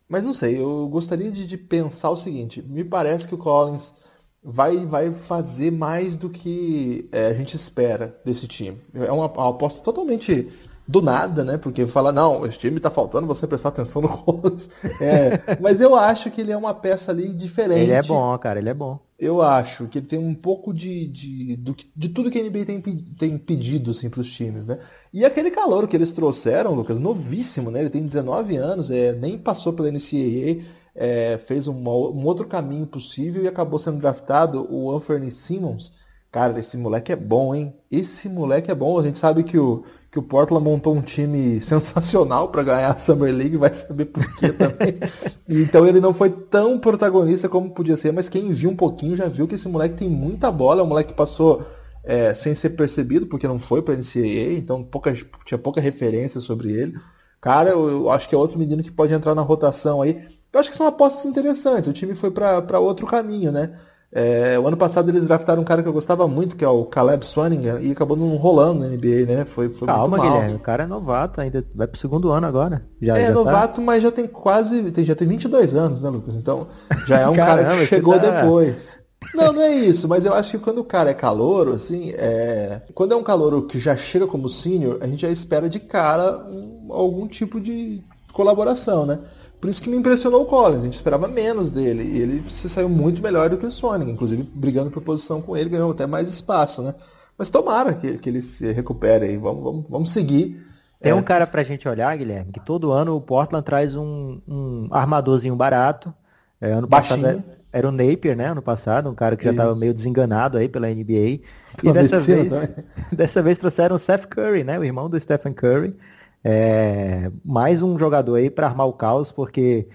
S2: Mas não sei, eu gostaria de, de pensar o seguinte: me parece que o Collins vai, vai fazer mais do que é, a gente espera desse time. É uma, uma aposta totalmente do nada, né? Porque fala, não, esse time tá faltando você prestar atenção no <laughs> Collins. É, mas eu acho que ele é uma peça ali diferente.
S3: Ele é bom, cara, ele é bom.
S2: Eu acho que ele tem um pouco de, de, do de tudo que a NBA tem, tem pedido assim, para os times, né? E aquele calor que eles trouxeram, Lucas, novíssimo, né? Ele tem 19 anos, é, nem passou pela NCAA, é, fez uma um outro caminho possível e acabou sendo draftado o Anthony Simmons. Cara, esse moleque é bom, hein? Esse moleque é bom. A gente sabe que o, que o Portland montou um time sensacional para ganhar a Summer League, vai saber por quê também. <laughs> então ele não foi tão protagonista como podia ser, mas quem viu um pouquinho já viu que esse moleque tem muita bola. É um moleque que passou é, sem ser percebido, porque não foi para NCAA, então pouca, tinha pouca referência sobre ele. Cara, eu, eu acho que é outro menino que pode entrar na rotação aí. Eu acho que são apostas interessantes. O time foi para outro caminho, né? É, o ano passado eles draftaram um cara que eu gostava muito, que é o Caleb Swanigan, e acabou não rolando na NBA, né? Foi, foi
S3: Calma. Guilherme, o cara é novato ainda, vai pro segundo ano agora. Já,
S2: É
S3: já tá-
S2: novato, mas já tem quase. Tem, já tem 22 anos, né, Lucas? Então já é um <laughs> cara
S3: Caramba,
S2: que
S3: você
S2: chegou
S3: tá-
S2: depois. Não, não é isso, mas eu acho que quando o cara é calouro, assim, é... quando é um calouro que já chega como sênior, a gente já espera de cara um- algum tipo de colaboração, né? Por isso que me impressionou o Collins, a gente esperava menos dele, e ele se saiu muito melhor do que o Sonic, inclusive brigando por posição com ele, ganhou até mais espaço, né? Mas tomara que, que ele se recupere aí, vamos, vamos, vamos seguir.
S3: Tem
S2: É,
S3: um cara pra gente olhar, Guilherme, que todo ano o Portland traz um, um armadorzinho barato. É, ano passado era, era o Napier, né? Ano passado, um cara que já estava meio desenganado aí pela NBA. E dessa vez,
S2: também. <laughs>
S3: dessa vez trouxeram o Seth Curry, né? O irmão do Stephen Curry. É, mais um jogador aí para armar o caos, porque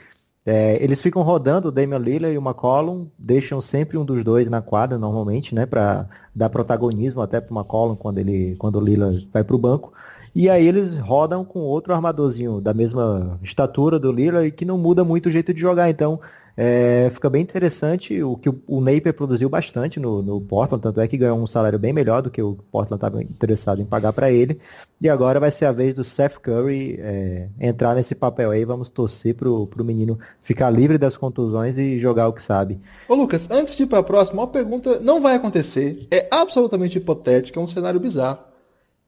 S3: é, eles ficam rodando o Damian Lillard e o McCollum, deixam sempre um dos dois na quadra normalmente, né, para dar protagonismo até para o McCollum quando ele quando o Lillard vai para o banco. E aí eles rodam com outro armadorzinho da mesma estatura do Lillard e que não muda muito o jeito de jogar. Então é, fica bem interessante o que o, o Napier produziu bastante no, no Portland, tanto é que ganhou um salário bem melhor do que o Portland estava interessado em pagar para ele. E agora vai ser a vez do Seth Curry é, entrar nesse papel aí. Vamos torcer pro, pro menino ficar livre das contusões e jogar o que sabe.
S2: Ô Lucas, antes de ir para a próxima, uma pergunta não vai acontecer, é absolutamente hipotética, é um cenário bizarro.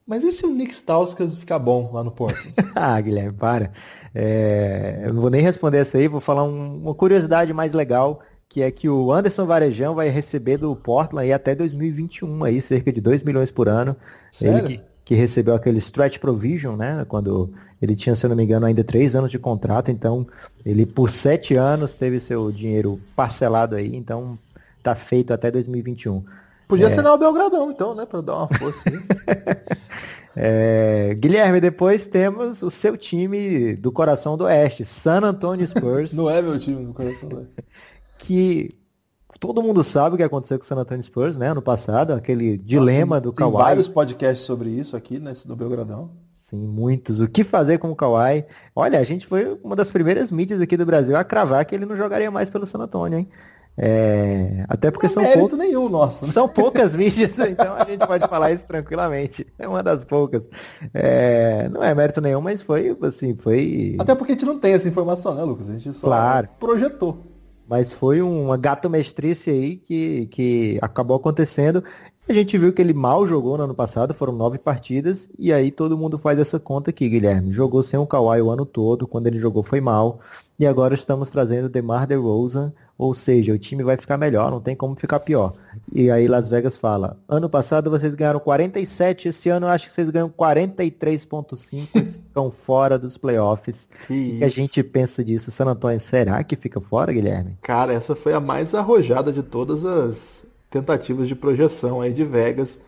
S2: Mas e se o Nick Stauskas ficar bom lá no Portland? <laughs>
S3: ah, Guilherme, para. É, eu não vou nem responder essa aí, vou falar um- uma curiosidade mais legal, que é que o Anderson Varejão vai receber do Portland aí até 2021, aí, cerca de 2 milhões por ano.
S2: Sério?
S3: Ele que, que recebeu aquele stretch provision, né? Quando ele tinha, se eu não me engano, ainda três anos de contrato, então ele por sete anos teve seu dinheiro parcelado aí, então tá feito até 2021.
S2: Podia ser o Belgradão, então, né? Pra dar uma força aí. <laughs>
S3: É, Guilherme, depois temos o seu time do coração do Oeste, San Antonio Spurs, <laughs>
S2: Não é meu time do coração, né? <laughs>
S3: que todo mundo sabe o que aconteceu com o San Antonio Spurs, né? Ano passado, aquele dilema do
S2: Tem
S3: Kawhi.
S2: vários podcasts sobre isso aqui, nesse do Belgradão.
S3: Sim, muitos. O que fazer com o Kawhi? Olha, a gente foi uma das primeiras mídias aqui do Brasil a cravar que ele não jogaria mais pelo San Antonio, hein? É, Até porque
S2: Não
S3: são
S2: é mérito
S3: poucos.
S2: nenhum nosso, né?
S3: São poucas <laughs> mídias, então a gente pode falar isso tranquilamente. É uma das poucas. É, não é mérito nenhum, mas foi assim, foi.
S2: Até porque a gente não tem essa informação, né, Lucas? A gente só
S3: Claro.
S2: projetou.
S3: Mas foi uma gato mestrice aí que, que acabou acontecendo. A gente viu que ele mal jogou no ano passado, foram nove partidas, e aí todo mundo faz essa conta aqui, Guilherme. Jogou sem o Kawhi o ano todo, quando ele jogou foi mal, e agora estamos trazendo o DeMar DeRozan, Ou seja, o time vai ficar melhor, não tem como ficar pior. E aí Las Vegas fala, ano passado vocês ganharam 47, esse ano eu acho que vocês ganham 43.5 e <laughs> ficam fora dos playoffs. O que, que, a gente pensa disso? San Antonio, será que fica fora, Guilherme?
S2: Cara, essa foi a mais arrojada de todas as tentativas de projeção aí de Vegas.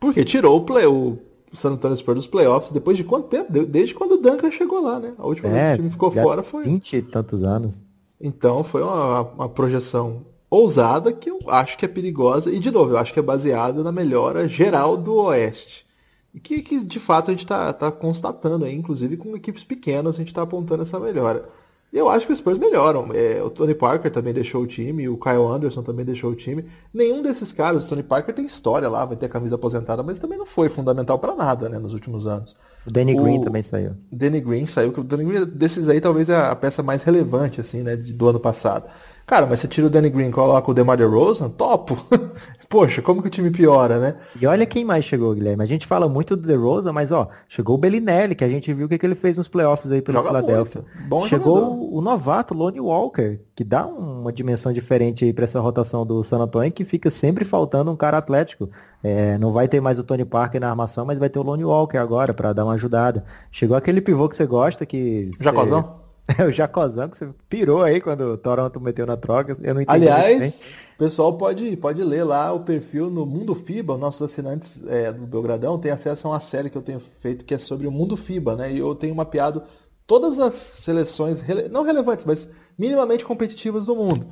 S2: Porque tirou o, play, o San Antonio Spurs dos playoffs depois de quanto tempo? Desde quando o Duncan chegou lá, né? A última é, vez que o time ficou fora foi.
S3: 20 e tantos anos.
S2: Então foi uma, uma projeção ousada que eu acho que é perigosa. E de novo, eu acho que é baseada na melhora geral do Oeste. E que, que de fato a gente está tá constatando aí, inclusive com equipes pequenas, a gente está apontando essa melhora. Eu acho que os Spurs melhoram. É, o Tony Parker também deixou o time, o Kyle Anderson também deixou o time. Nenhum desses caras, o Tony Parker tem história lá, vai ter a camisa aposentada, mas também não foi fundamental para nada, né, nos últimos anos.
S3: O Danny o... Green também saiu.
S2: Danny Green saiu, que o Danny Green desses aí talvez é a peça mais relevante assim, né, do ano passado. Cara, mas você tira o Danny Green e coloca o DeMar DeRozan, topo. <laughs> Poxa, como que o time piora, né?
S3: E olha quem mais chegou, Guilherme. A gente fala muito do DeRozan, mas ó, chegou o Bellinelli, que a gente viu o que, que ele fez nos playoffs aí pelo Joga Philadelphia. Bom chegou jogador. o novato Lonnie Walker, que dá uma dimensão diferente aí para essa rotação do San Antonio, que fica sempre faltando um cara atlético. É, não vai ter mais o Tony Parker na armação, mas vai ter o Lonnie Walker agora para dar uma ajudada. Chegou aquele pivô que você gosta, que...
S2: Jacozão?
S3: É <laughs> o Jacozão que você pirou aí quando o Toronto meteu na troca. Eu não
S2: entendi. Aliás, o pessoal pode, pode ler lá o perfil no Mundo FIBA. Nossos assinantes é, do Belgradão têm acesso a uma série que eu tenho feito que é sobre o Mundo FIBA, né? E eu tenho mapeado todas as seleções, rele... não relevantes, mas minimamente competitivas do mundo.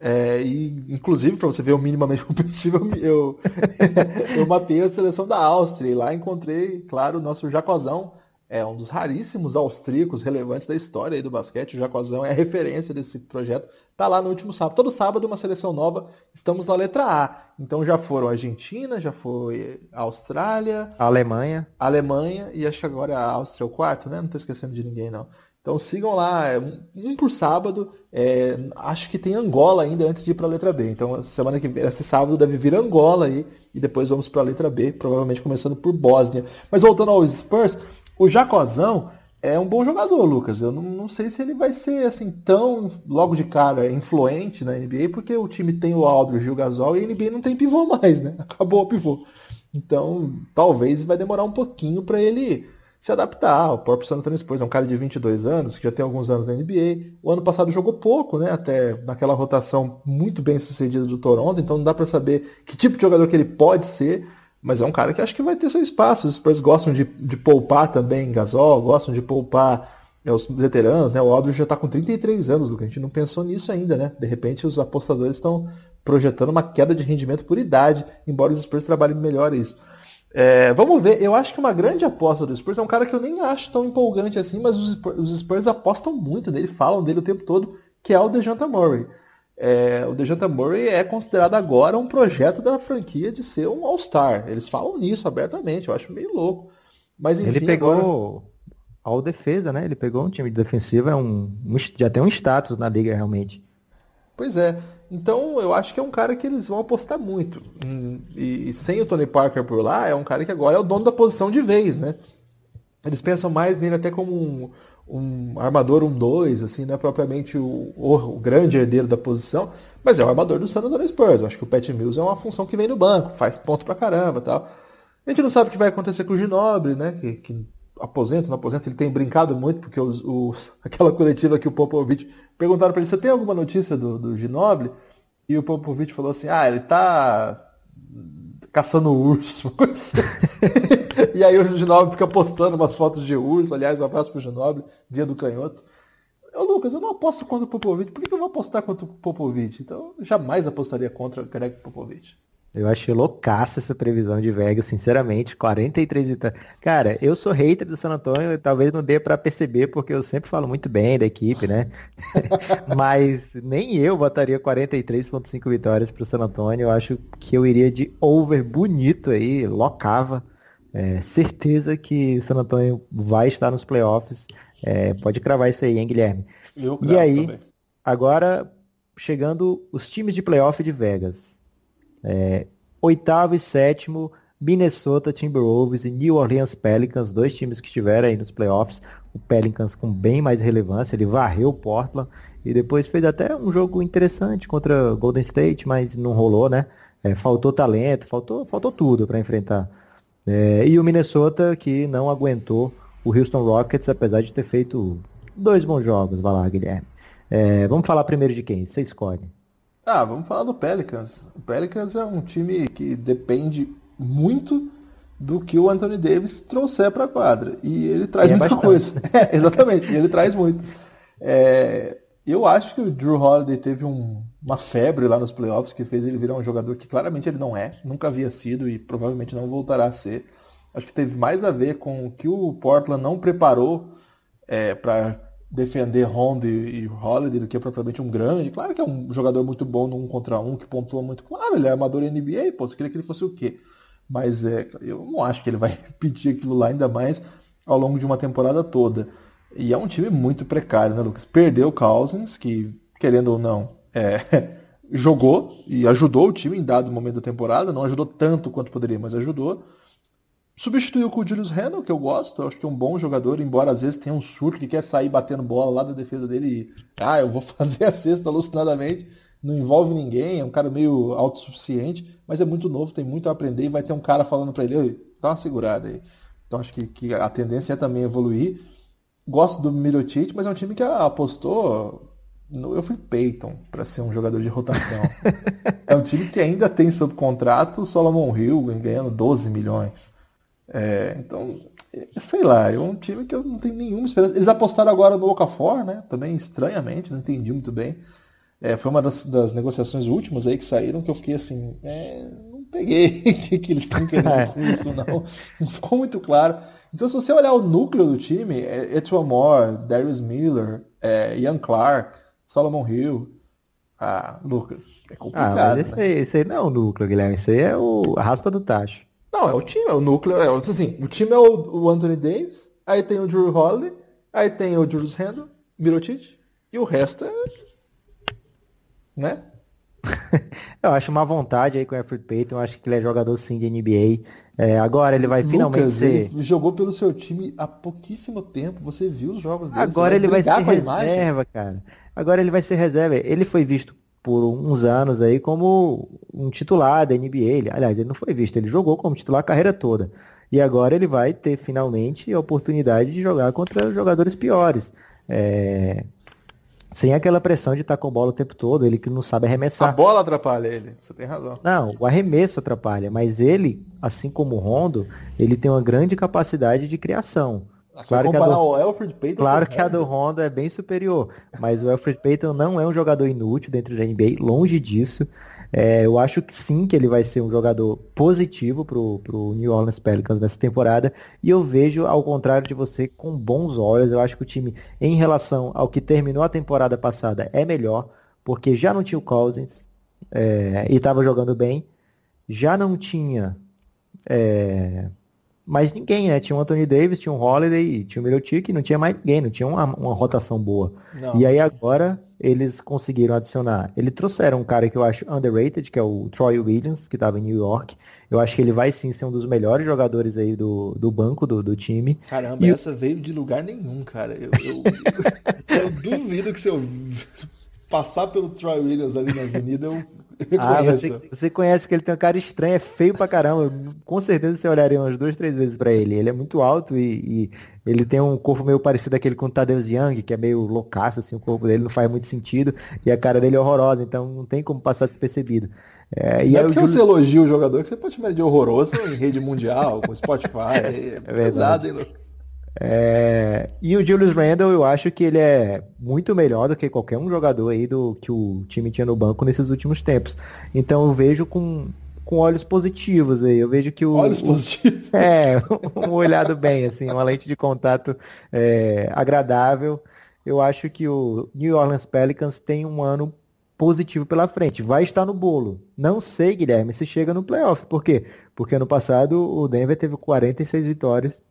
S2: É, e, inclusive, para você ver o minimamente <laughs> competitivo, eu, <laughs> eu mapeei a seleção da Áustria e lá encontrei, claro, o nosso Jacozão, é um dos raríssimos austríacos relevantes da história aí do basquete. O Jacozão é a referência desse projeto. Está lá no último sábado. Todo sábado uma seleção nova. Estamos na letra A. Então já foram Argentina, já foi Austrália,
S3: Alemanha,
S2: Alemanha e acho que agora a Áustria é o quarto, né? Não estou esquecendo de ninguém não. Então sigam lá, é um por sábado. É, acho que tem Angola ainda antes de ir para a letra B. Então semana que vem, esse sábado deve vir Angola aí e depois vamos para a letra B, provavelmente começando por Bósnia. Mas voltando aos Spurs, o Jacozão é um bom jogador, Lucas. Eu não, não, sei se ele vai ser assim tão logo de cara influente na NBA, porque o time tem o Aldridge e o Gasol e a NBA não tem pivô mais, né? <laughs> Acabou o pivô. Então, talvez vai demorar um pouquinho para ele se adaptar. O próprio San Antonio Spurs é um cara de 22 anos, que já tem alguns anos na NBA. O ano passado jogou pouco, né? Até naquela rotação muito bem sucedida do Toronto, então não dá para saber que tipo de jogador que ele pode ser. Mas é um cara que acho que vai ter seu espaço. Os Spurs gostam de, de poupar também Gasol, gostam de poupar é, os veteranos, né? O Aldridge já está com 33 anos, Lucas. A gente não pensou nisso ainda, né? De repente os apostadores estão projetando uma queda de rendimento por idade, embora os Spurs trabalhem melhor isso. É, vamos ver, eu acho que uma grande aposta do Spurs é um cara que eu nem acho tão empolgante assim, mas os Spurs, os Spurs apostam muito nele, falam dele o tempo todo, que é o DeJounte Murray. É, o DeJounte Murray é considerado agora um projeto da franquia de ser um All-Star. Eles falam nisso abertamente, eu acho meio louco. Mas enfim,
S3: ele pegou agora... All defesa, né? Ele pegou um time de defensiva, é um, já tem um status na liga realmente.
S2: Pois é. Então eu acho que é um cara que eles vão apostar muito. E, e sem o Tony Parker por lá, é um cara que agora é o dono da posição de vez, né? Eles pensam mais nele até como um, um armador 1-2, assim, não é propriamente o, o, grande herdeiro da posição, mas é o armador do San Antonio Spurs. Eu acho que o Pat Mills é uma função que vem no banco, faz ponto pra caramba tal. A gente não sabe o que vai acontecer com o Ginobre, né? Que, que aposenta, não aposenta, ele tem brincado muito, porque os, os, <laughs> aquela coletiva que o Popovich perguntaram para ele, você tem alguma notícia do, do Ginobre? E o Popovich falou assim, ah, ele tá caçando urso. <laughs> e aí o Ginobre fica postando umas fotos de urso. Aliás, um abraço pro Ginobre, dia do canhoto. Ô, Lucas, eu não aposto contra o Popovich. Por que eu vou apostar contra o Popovich? Então, eu jamais apostaria contra o Greg Popovich.
S3: Eu achei loucaça essa previsão de Vegas, sinceramente. 43 vitórias. Cara, eu sou hater do San Antonio, talvez não dê para perceber, porque eu sempre falo muito bem da equipe, né? <laughs> Mas nem eu botaria 43,5 vitórias pro San Antonio. Eu acho que eu iria de over bonito aí, locava. É, certeza que San Antonio vai estar nos playoffs. É, pode cravar isso aí, hein, Guilherme?
S2: Eu e aí, também.
S3: agora chegando os times de playoff de Vegas. É, oitavo e sétimo, Minnesota Timberwolves e New Orleans Pelicans, dois times que estiveram aí nos playoffs. O Pelicans com bem mais relevância, ele varreu o Portland. e depois fez até um jogo interessante contra Golden State, mas não rolou, né? É, faltou talento, faltou, faltou tudo para enfrentar. É, e o Minnesota que não aguentou o Houston Rockets, apesar de ter feito dois bons jogos, vai lá, Guilherme. É, vamos falar primeiro de quem? Você escolhe.
S2: Ah, vamos falar do Pelicans. O Pelicans é um time que depende muito do que o Anthony Davis trouxer para a quadra. E ele traz é muita bastante. coisa. <laughs> É, exatamente, ele traz muito. É, eu acho que o Drew Holiday teve um, uma febre lá nos playoffs que fez ele virar um jogador que claramente ele não é, nunca havia sido e provavelmente não voltará a ser. Acho que teve mais a ver com o que o Portland não preparou é, para defender Rondo e, e Holiday do que propriamente um grande. Claro que é um jogador muito bom no um contra um, que pontua muito. Claro, ele é armador NBA, pô, você queria que ele fosse o quê? Mas é, eu não acho que ele vai <laughs> repetir aquilo lá, ainda mais ao longo de uma temporada toda. E é um time muito precário, né, Lucas? Perdeu o Cousins, que, querendo ou não, é, <laughs> jogou e ajudou o time em dado momento da temporada. Não ajudou tanto quanto poderia, mas ajudou. Substituiu com o Julius Randle, que eu gosto, eu acho que é um bom jogador, embora às vezes tenha um surto que quer sair batendo bola lá da defesa dele e, ah, eu vou <laughs> fazer a cesta alucinadamente, não envolve ninguém, é um cara meio autossuficiente, mas é muito novo, tem muito a aprender e vai ter um cara falando para ele, dá uma segurada aí. Então acho que, que a tendência é também evoluir. Gosto do Mirotic, mas é um time que apostou no Wilfred Payton para ser um jogador de rotação. <laughs> é um time que ainda tem sob contrato o Solomon Hill ganhando 12 milhões. É, então, sei lá, é um time que eu não tenho nenhuma esperança. Eles apostaram agora no Okafor, né? Também estranhamente, não entendi muito bem. É, foi uma das, das, negociações últimas aí que saíram que eu fiquei assim, é, não peguei <laughs> o que, eles estão querendo com <laughs> isso, não. Não ficou muito claro. Então, se você olhar o núcleo do time, é Etuan Moore, Darius Miller, é, Ian Clark, Solomon Hill. Ah, Lucas, é complicado. Ah,
S3: mas esse, né? aí, esse aí não é o núcleo, Guilherme. Esse aí é o, a raspa do tacho.
S2: Não, é o time, é o núcleo. É, assim, o time é o, o Anthony Davis, aí tem o Drew Holiday, aí tem o Julius Randle, Mirotic, e o resto é. Né? <laughs>
S3: eu acho uma vontade aí com o Alfred Payton, eu acho que ele é jogador sim de NBA. É, agora ele vai Lucas, finalmente ser.
S2: Jogou pelo seu time há pouquíssimo tempo, você viu os jogos dele.
S3: Agora ele vai ser reserva, cara. Agora ele vai ser reserva. Ele foi visto por uns anos aí como um titular da NBA. Ele, aliás, ele não foi visto, ele jogou como titular a carreira toda. E agora ele vai ter finalmente a oportunidade de jogar contra jogadores piores. É... Sem aquela pressão de estar com a bola o tempo todo, ele que não sabe arremessar.
S2: A bola atrapalha ele, você tem razão.
S3: Não, o arremesso atrapalha, mas ele, assim como o Rondo, ele tem uma grande capacidade de criação. Claro que, a do, Payton claro que a do Honda é bem superior, mas o Alfred Payton não é um jogador inútil dentro da NBA, longe disso. É, eu acho que sim, que ele vai ser um jogador positivo para o New Orleans Pelicans nessa temporada. E eu vejo, ao contrário de você, com bons olhos. Eu acho que o time, em relação ao que terminou a temporada passada, é melhor, porque já não tinha o Cousins é, e estava jogando bem. Já não tinha é, mas ninguém, né? Tinha o Anthony Davis, tinha o Holiday, tinha o Mirotic, não tinha mais ninguém, não tinha uma, uma rotação boa. Não. E aí agora eles conseguiram adicionar. Eles trouxeram um cara que eu acho underrated, que é o Troy Williams, que estava em New York. Eu acho que ele vai sim ser um dos melhores jogadores aí do, do banco do, do time.
S2: Caramba, e... essa veio de lugar nenhum, cara. Eu, eu, <laughs> eu duvido que se eu passar pelo Troy Williams ali na avenida, eu <laughs>
S3: ah, você, você, conhece que ele tem um cara estranho, é feio pra caramba. Com certeza você olharia umas duas, três vezes para ele. Ele é muito alto e, e, ele tem um corpo meio parecido aquele com o Tadeu Young, que é meio loucaço, assim, o corpo dele não faz muito sentido. E a cara dele é horrorosa, então não tem como passar despercebido.
S2: É, e não é porque Júlio... você elogia o jogador que você pode chamar de horroroso em rede mundial, com Spotify. <laughs> É, é verdade, hein, Lucas?
S3: É... E o Julius Randle, eu acho que ele é muito melhor do que qualquer um jogador aí do que o time tinha no banco nesses últimos tempos. Então eu vejo com, com olhos positivos aí. Eu vejo que o.
S2: Olhos positivos? <laughs>
S3: É, um olhado bem, assim, uma lente de contato é, agradável. Eu acho que o New Orleans Pelicans tem um ano positivo pela frente. Vai estar no bolo. Não sei, Guilherme, se chega no playoff. Por quê? Porque ano passado o Denver teve 46 vitórias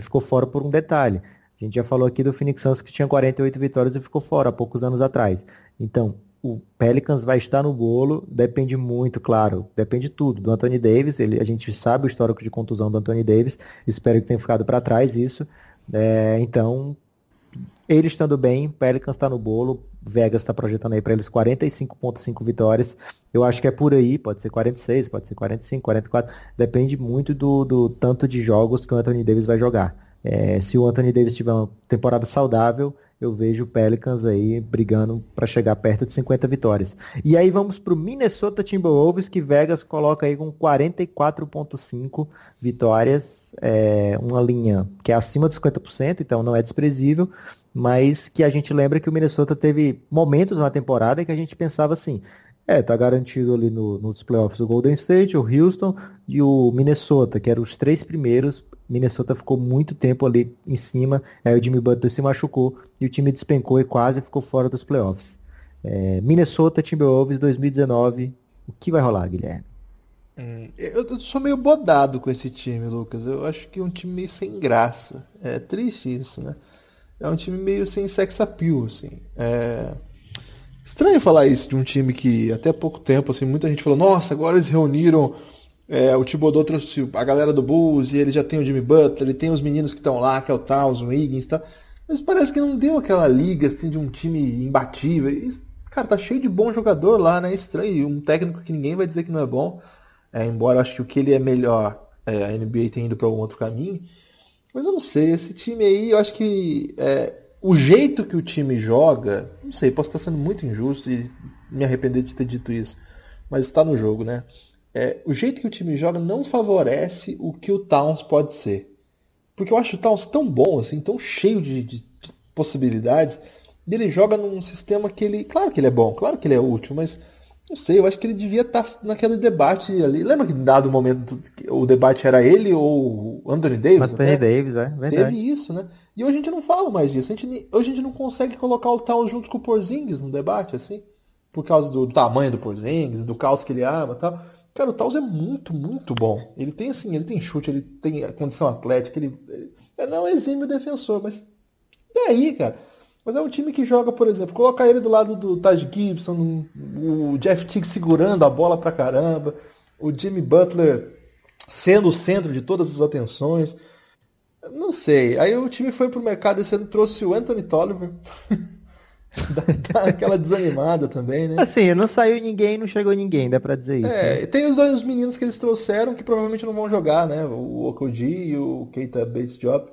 S3: e ficou fora por um detalhe. A gente já falou aqui do Phoenix Suns que tinha 48 vitórias e ficou fora há poucos anos atrás. Então, o Pelicans vai estar no bolo, depende muito, claro, depende de tudo. Do Anthony Davis, ele, a gente sabe o histórico de contusão do Anthony Davis, espero que tenha ficado para trás isso. É, então, Ele estando bem, Pelicans está no bolo, Vegas está projetando aí para eles 45.5 vitórias. Eu acho que é por aí, pode ser 46, pode ser 45, 44, depende muito do, do tanto de jogos que o Anthony Davis vai jogar. É, se o Anthony Davis tiver uma temporada saudável, eu vejo o Pelicans aí brigando para chegar perto de 50 vitórias. E aí vamos para o Minnesota Timberwolves, que Vegas coloca aí com 44,5 vitórias, é, uma linha que é acima de 50%, então não é desprezível, mas que a gente lembra que o Minnesota teve momentos na temporada que a gente pensava assim, é, tá garantido ali no, nos playoffs o Golden State, o Houston e o Minnesota, que eram os três primeiros Minnesota ficou muito tempo ali em cima, aí o Jimmy Butler se machucou e o time despencou e quase ficou fora dos playoffs. É, Minnesota Timberwolves 2019, o que vai rolar, Guilherme?
S2: Hum, eu sou meio bodado com esse time, Lucas. Eu acho que é um time meio sem graça. É triste isso, né? É um time meio sem sex appeal, assim. É... Estranho falar isso de um time que até pouco tempo, assim, muita gente falou, nossa, agora eles reuniram é, o Thibodeau trouxe a galera do Bulls e ele já tem o Jimmy Butler, ele tem os meninos que estão lá, que é o Towns, o Higgins, tá? Mas parece que não deu aquela liga assim de um time imbatível. E, cara, tá cheio de bom jogador lá, né? Estranho. Um técnico que ninguém vai dizer que não é bom. É, embora eu acho que o que ele é melhor, é, a NBA tem ido para um outro caminho. Mas eu não sei, esse time aí, eu acho que é, o jeito que o time joga, não sei, posso estar sendo muito injusto e me arrepender de ter dito isso. Mas está no jogo, né? é, o jeito que o time joga não favorece o que o Towns pode ser. Porque eu acho o Towns tão bom, assim, tão cheio de, de, de possibilidades. E ele joga num sistema que ele. Claro que ele é bom, claro que ele é útil, mas não sei, eu acho que ele devia estar tá naquele debate ali. Lembra que em dado momento o debate era ele ou Anthony Davis?
S3: Anthony Davis, é verdade.
S2: Teve isso, né? E hoje a gente não fala mais disso. A gente, hoje a gente não consegue colocar o Towns junto com o Porzingis no debate, assim. Por causa do tamanho do Porzingis, do caos que ele ama e tal. Cara, o Taus é muito, muito bom. Ele tem assim, ele tem chute, ele tem condição atlética, ele, ele não é exímio defensor, mas e aí, cara? Mas é um time que joga, por exemplo, colocar ele do lado do Taj Gibson, o Jeff Teague segurando a bola pra caramba, o Jimmy Butler sendo o centro de todas as atenções. Não sei. Aí o time foi pro mercado esse ano trouxe o Anthony Tolliver. <laughs> dá, aquela desanimada também, né?
S3: Assim, não saiu ninguém, não chegou ninguém, dá pra dizer isso.
S2: É, né? tem os dois meninos que eles trouxeram que provavelmente não vão jogar, né? O Okoji e o Keita Bates Job.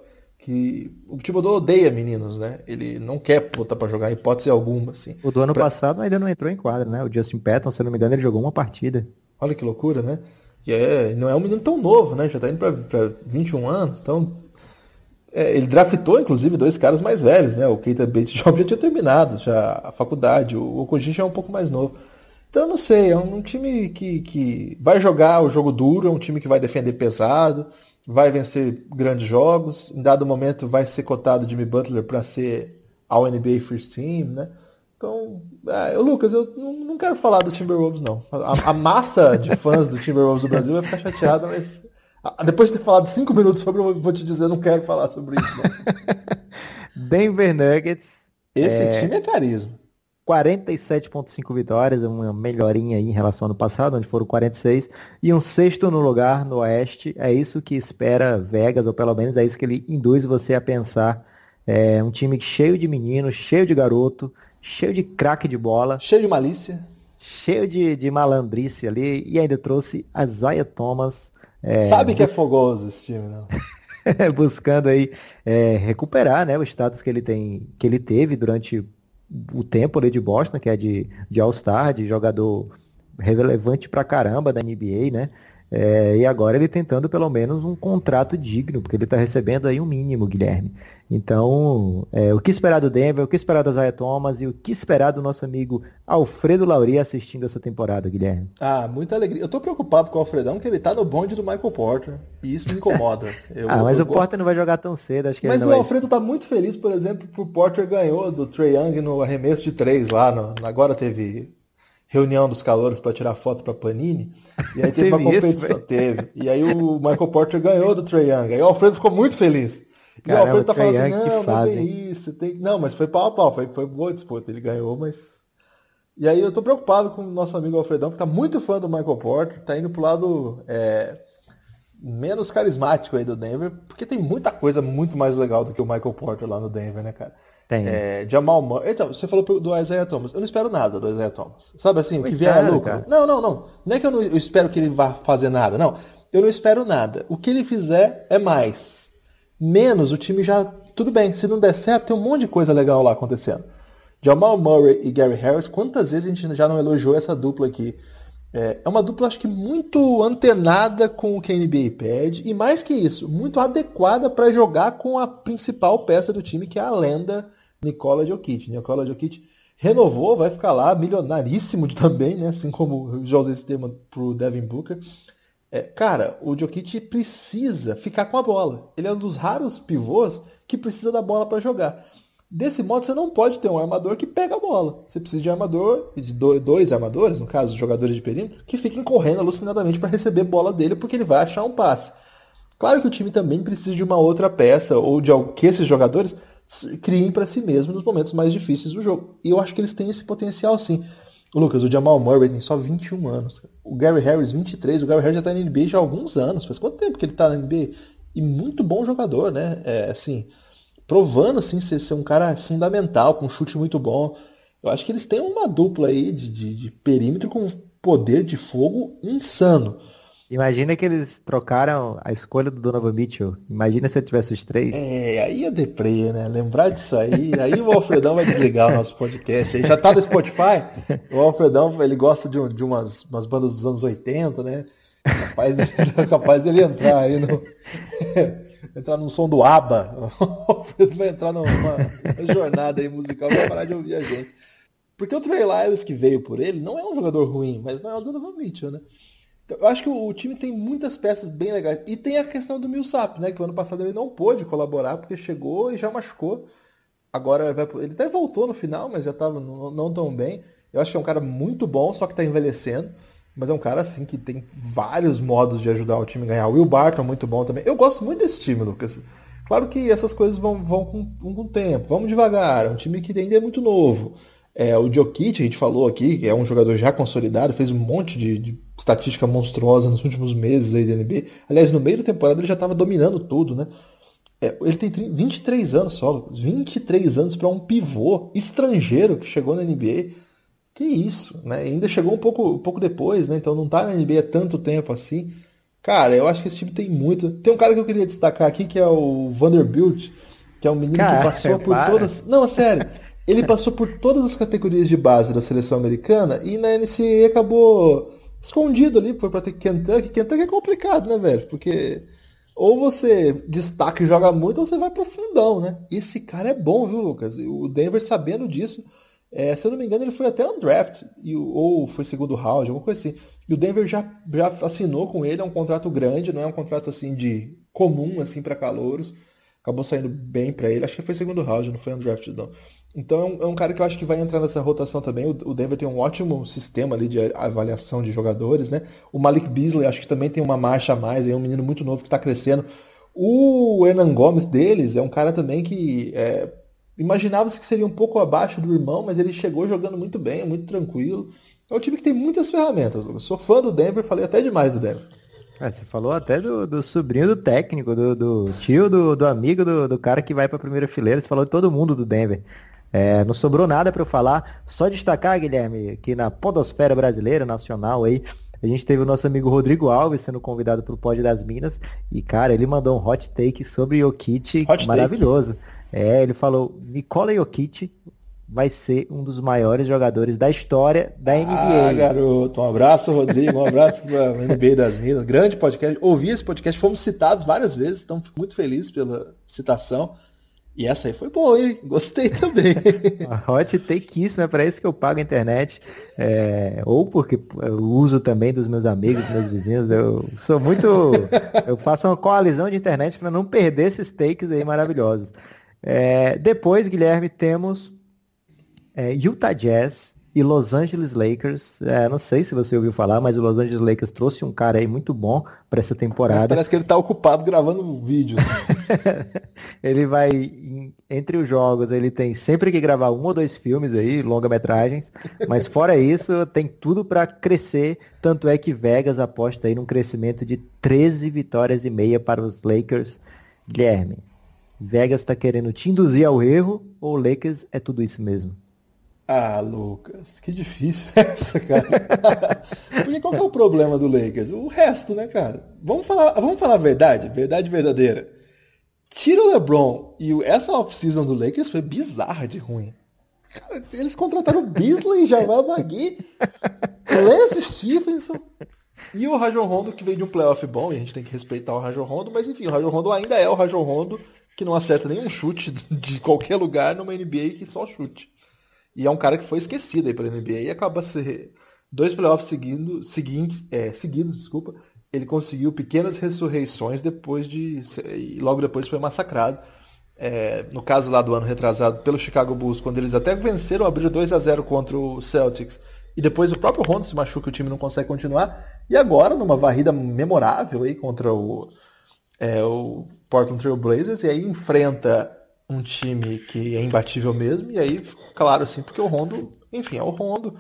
S2: Que o Thibodeau odeia meninos, né? Ele não quer botar pra jogar hipótese alguma, assim.
S3: O do ano
S2: pra...
S3: passado ainda não entrou em quadra, né? O Justin Patton, se eu não me engano, ele jogou uma partida.
S2: Olha que loucura, né? E é, não é um menino tão novo, né? Já tá indo pra, pra 21 anos, então é, ele draftou, inclusive, dois caras mais velhos, né? O Keita Bates <laughs> Job já tinha terminado já a faculdade, o Okoji já é um pouco mais novo. Então, eu não sei, é um time que, que vai jogar o jogo duro, é um time que vai defender pesado, vai vencer grandes jogos, em dado momento vai ser cotado Jimmy Butler para ser ao NBA First Team, né? Então, é, Lucas, eu não quero falar do Timberwolves, não. A, a massa de fãs do Timberwolves do Brasil vai ficar chateada, mas depois de ter falado cinco minutos sobre, eu vou te dizer, não quero falar sobre isso.
S3: Não. <laughs> Denver Nuggets.
S2: Esse é... time é carisma.
S3: 47,5 vitórias, uma melhorinha aí em relação ao ano passado, onde foram 46, e um sexto no lugar no Oeste. É isso que espera Vegas, ou pelo menos é isso que ele induz você a pensar. É um time cheio de meninos, cheio de garoto, cheio de craque de bola.
S2: Cheio de malícia.
S3: Cheio de, de malandrice ali, e ainda trouxe a Zaya Thomas,
S2: é, Sabe que é fogoso esse time, não? <laughs>
S3: buscando aí é, recuperar né, o status que ele tem, que ele teve durante o tempo ali de Boston, que é de, de All-Star, de jogador relevante pra caramba da NBA, né? É, e agora ele tentando pelo menos um contrato digno, porque ele está recebendo aí um mínimo, Guilherme. Então, é, o que esperar do Denver, o que esperar do Zaya Thomas e o que esperar do nosso amigo Alfredo Lauri assistindo essa temporada, Guilherme?
S2: Ah, muita alegria. Eu tô preocupado com o Alfredão, que ele tá no bonde do Michael Porter. E isso me incomoda.
S3: Eu, <laughs> ah, mas eu, o Porter não vai jogar tão cedo, acho que
S2: Mas
S3: o
S2: vai... Alfredo tá muito feliz, por exemplo, o Porter ganhou do Trey Young no arremesso de três lá. No... Agora teve reunião dos calouros para tirar foto para Panini. E aí teve, uma <laughs> competição. Isso, teve. E aí o Michael Porter ganhou do Trae Young. Aí o Alfredo ficou muito feliz. E Caramba, o Alfredo tá falando assim, não, não tem isso, tem. Não, mas foi pau a pau, foi, foi boa disputa. Ele ganhou, mas. E aí eu tô preocupado com o nosso amigo Alfredão, que tá muito fã do Michael Porter, tá indo pro lado. É... menos carismático aí do Denver, porque tem muita coisa muito mais legal do que o Michael Porter lá no Denver, né, cara?
S3: Tem.
S2: É, Jamal Murray. Então, você falou do Isaiah Thomas. Eu não espero nada do Isaiah Thomas. Sabe assim, o que vier é lucro. Não, não, não. Não é que eu não eu espero que ele vá fazer nada. Não. Eu não espero nada. O que ele fizer é mais. Menos, o time já. Tudo bem, se não der certo, tem um monte de coisa legal lá acontecendo. Jamal Murray e Gary Harris, quantas vezes a gente já não elogiou essa dupla aqui? É, é uma dupla, acho que muito antenada com o que a NBA pede, e mais que isso, muito adequada para jogar com a principal peça do time, que é a lenda Nikola Jokic. Nikola Jokic renovou, vai ficar lá, milionaríssimo <laughs> também, né? assim como o José Esteban para o Devin Booker. É, cara, o Jokic precisa ficar com a bola. Ele é um dos raros pivôs que precisa da bola para jogar. Desse modo, você não pode ter um armador que pega a bola. Você precisa de armador, de dois armadores, no caso, jogadores de perímetro, que fiquem correndo alucinadamente para receber bola dele, porque ele vai achar um passe. Claro que o time também precisa de uma outra peça, ou de que esses jogadores criem para si mesmos nos momentos mais difíceis do jogo. E eu acho que eles têm esse potencial sim. O Lucas, o Jamal Murray tem só 21 anos. O Gary Harris, 23. O Gary Harris já está na NBA já há alguns anos. Faz quanto tempo que ele está na NBA? E muito bom jogador, né? É, assim, provando assim, ser, ser, um cara fundamental, com um chute muito bom. Eu acho que eles têm uma dupla aí de, de, de perímetro com poder de fogo insano.
S3: Imagina que eles trocaram a escolha do Donovan Mitchell. Imagina se eu tivesse os três.
S2: É, aí é deprê, né? Lembrar disso aí. Aí o Alfredão vai desligar o nosso podcast. Ele já tá no Spotify. O Alfredão, ele gosta de, de umas, umas bandas dos anos 80, né? Capaz, <laughs> capaz dele entrar aí no. <laughs> entrar no som do ABBA. <laughs> O Alfredo vai entrar numa, numa jornada aí musical vai parar de ouvir a gente. Porque o Trey Lyles que veio por ele não é um jogador ruim, mas não é o Donovan Mitchell, né? Eu acho que o, o, time tem muitas peças bem legais. E tem a questão do Millsap, né? Que o ano passado ele não pôde colaborar porque chegou e já machucou. Agora ele até voltou no final, mas já estava não, não, tão bem. Eu acho que é um cara muito bom, só que está envelhecendo. Mas é um cara assim que tem vários modos de ajudar o time a ganhar. O Will Barton é muito bom também. Eu gosto muito desse time, Lucas. Claro que essas coisas vão, vão com, com o tempo. Vamos devagar. É um time que ainda é muito novo. É, o Jokic, a gente falou aqui, que é um jogador já consolidado, fez um monte de, de estatística monstruosa nos últimos meses aí da NBA. Aliás, no meio da temporada ele já estava dominando tudo, né? É, ele tem 30, 23 anos só, 23 anos para um pivô estrangeiro que chegou na NBA. Que isso, né? Ainda chegou um pouco, um pouco depois, né? Então não está na NBA há tanto tempo assim. Cara, eu acho que esse time tem muito. Tem um cara que eu queria destacar aqui que é o Vanderbilt, que é um menino que passou por para. todas. Não, é sério. Ele passou por todas as categorias de base da seleção americana e na NCAA acabou escondido ali, foi para ter Kentucky. Kentucky é complicado, né, velho? Porque ou você destaca e joga muito, ou você vai pro fundão, né? Esse cara é bom, viu, Lucas? O Denver sabendo disso, é, se eu não me engano, ele foi até undraft, ou foi segundo round, alguma coisa assim. E o Denver já, já assinou com ele, é um contrato grande, não é um contrato assim de comum assim para calouros. Acabou saindo bem para ele. Acho que foi segundo round, não foi undrafted não. Então é um, é um, cara que eu acho que vai entrar nessa rotação também. O, o, Denver tem um ótimo sistema ali de avaliação de jogadores, né? O Malik Beasley acho que também tem uma marcha a mais, é um menino muito novo que está crescendo. O Hernan Gomes deles é um cara também que é, imaginava-se que seria um pouco abaixo do irmão, mas ele chegou jogando muito bem, muito tranquilo. É um time que tem muitas ferramentas. Eu sou fã do Denver, falei até demais do Denver.
S3: É, você falou até do, do, sobrinho do técnico, do, do tio, do, do amigo do, do, cara que vai para a primeira fileira. Você falou de todo mundo do Denver. É, não sobrou nada para eu falar. Só destacar, Guilherme, que na podosfera brasileira, nacional aí, a gente teve o nosso amigo Rodrigo Alves sendo convidado para o Pod das Minas. E, cara, ele mandou um hot take sobre Jokic hot maravilhoso. Take. É, ele falou, Nikola Jokic vai ser um dos maiores jogadores da história da NBA.
S2: Ah, garoto, um abraço, Rodrigo, um abraço para a NBA das Minas. Grande podcast. Ouvi esse podcast, fomos citados várias vezes, então fico muito feliz pela citação. E essa aí foi boa, hein? Gostei também. <laughs>
S3: Hot takeíssima, é para isso que eu pago a internet. É, ou porque eu uso também dos meus amigos, dos meus vizinhos. Eu sou muito. Eu faço uma coalizão de internet para não perder esses takes aí maravilhosos. É, depois, Guilherme, temos é, Utah Jazz e Los Angeles Lakers. É, não sei se você ouviu falar, mas o Los Angeles Lakers trouxe um cara aí muito bom para essa temporada. Mas
S2: parece que ele está ocupado gravando um vídeo. <laughs>
S3: ele vai, entre os jogos, ele tem sempre que gravar um ou dois filmes aí, longa-metragens. Mas fora isso, tem tudo para crescer. Tanto é que Vegas aposta aí num crescimento de 13 vitórias e meia para os Lakers. Guilherme, Vegas está querendo te induzir ao erro ou o Lakers é tudo isso mesmo?
S2: Ah, Lucas, que difícil essa, cara. <laughs> Porque qual que é o problema do Lakers? O resto, né, cara? Vamos falar, vamos falar a verdade, verdade verdadeira. Tira o LeBron e essa off-season do Lakers foi bizarra de ruim. Cara, eles contrataram Beasley, Jamal Magui, Lance Stephenson e o Rajon Rondo que veio de um playoff bom, e a gente tem que respeitar o Rajon Rondo, mas enfim, o Rajon Rondo ainda é o Rajon Rondo que não acerta nenhum chute de qualquer lugar numa NBA que só chute. E é um cara que foi esquecido aí pela NBA e acaba ser dois playoffs seguindo, seguintes, é, seguidos, desculpa. Ele conseguiu pequenas ressurreições depois de. E logo depois foi massacrado. É, no caso lá do ano retrasado, pelo Chicago Bulls, quando eles até venceram, abriram 2 a 0 contra o Celtics. E depois o próprio Rondo se machuca, o time não consegue continuar. E agora, numa varrida memorável aí contra o, é, o Portland Trail Blazers, e aí enfrenta um time que é imbatível mesmo, e aí, claro, assim, porque o Rondo, enfim, é o Rondo.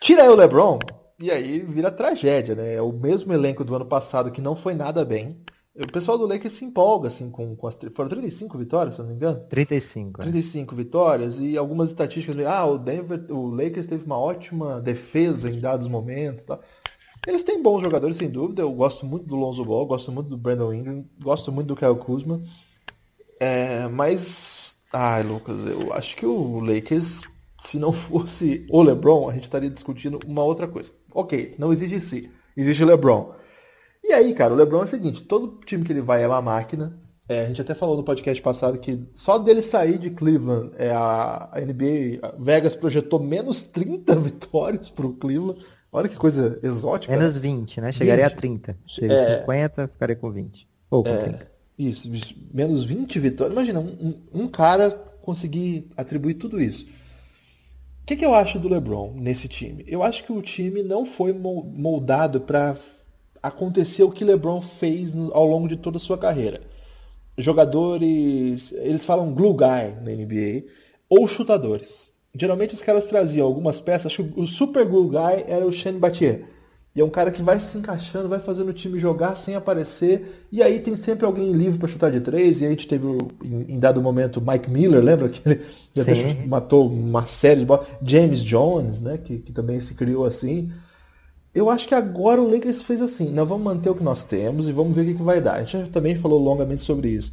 S2: Tira aí o LeBron, e aí vira tragédia, né? É o mesmo elenco do ano passado que não foi nada bem. O pessoal do Lakers se empolga, assim, com, com as. Foram 35 vitórias, se não me engano?
S3: 35.
S2: 35 é. vitórias e algumas estatísticas. Ah, o Denver, o Lakers teve uma ótima defesa em dados momentos. Tá? Eles têm bons jogadores, sem dúvida. Eu gosto muito do Lonzo Ball, gosto muito do Brandon Ingram, gosto muito do Kyle Kuzma. É, mas, ai, Lucas, eu acho que o Lakers, se não <laughs> fosse o LeBron, a gente estaria discutindo uma outra coisa. Ok, não existe si, existe o LeBron. E aí, cara, o LeBron é o seguinte: todo time que ele vai é uma máquina. É, a gente até falou no podcast passado que só dele sair de Cleveland, é, a, a NBA, a Vegas projetou menos <laughs> 30 vitórias para o Cleveland. Olha que coisa exótica.
S3: Menos né? 20, né? Chegaria 20. a 30. Se é... 50, ficaria com 20. Ou com é... 30.
S2: Isso, menos 20 vitórias. Imagina, um, um cara conseguir atribuir tudo isso. O que, que, eu acho do LeBron nesse time? Eu acho que o time não foi moldado para acontecer o que LeBron fez ao longo de toda a sua carreira. Jogadores, eles falam glue guy na NBA, ou chutadores. Geralmente os caras traziam algumas peças, acho que o super glue guy era o Shane Battier e é um cara que vai se encaixando, vai fazendo o time jogar sem aparecer. E aí tem sempre alguém livre para chutar de três. E aí a gente teve, em dado momento, Mike Miller, lembra? Que ele <laughs> matou uma série de bolas. James Jones, né? Que, que também se criou assim. Eu acho que agora o Lakers fez assim. Nós vamos manter o que nós temos e vamos ver o que, que vai dar. A gente também falou longamente sobre isso.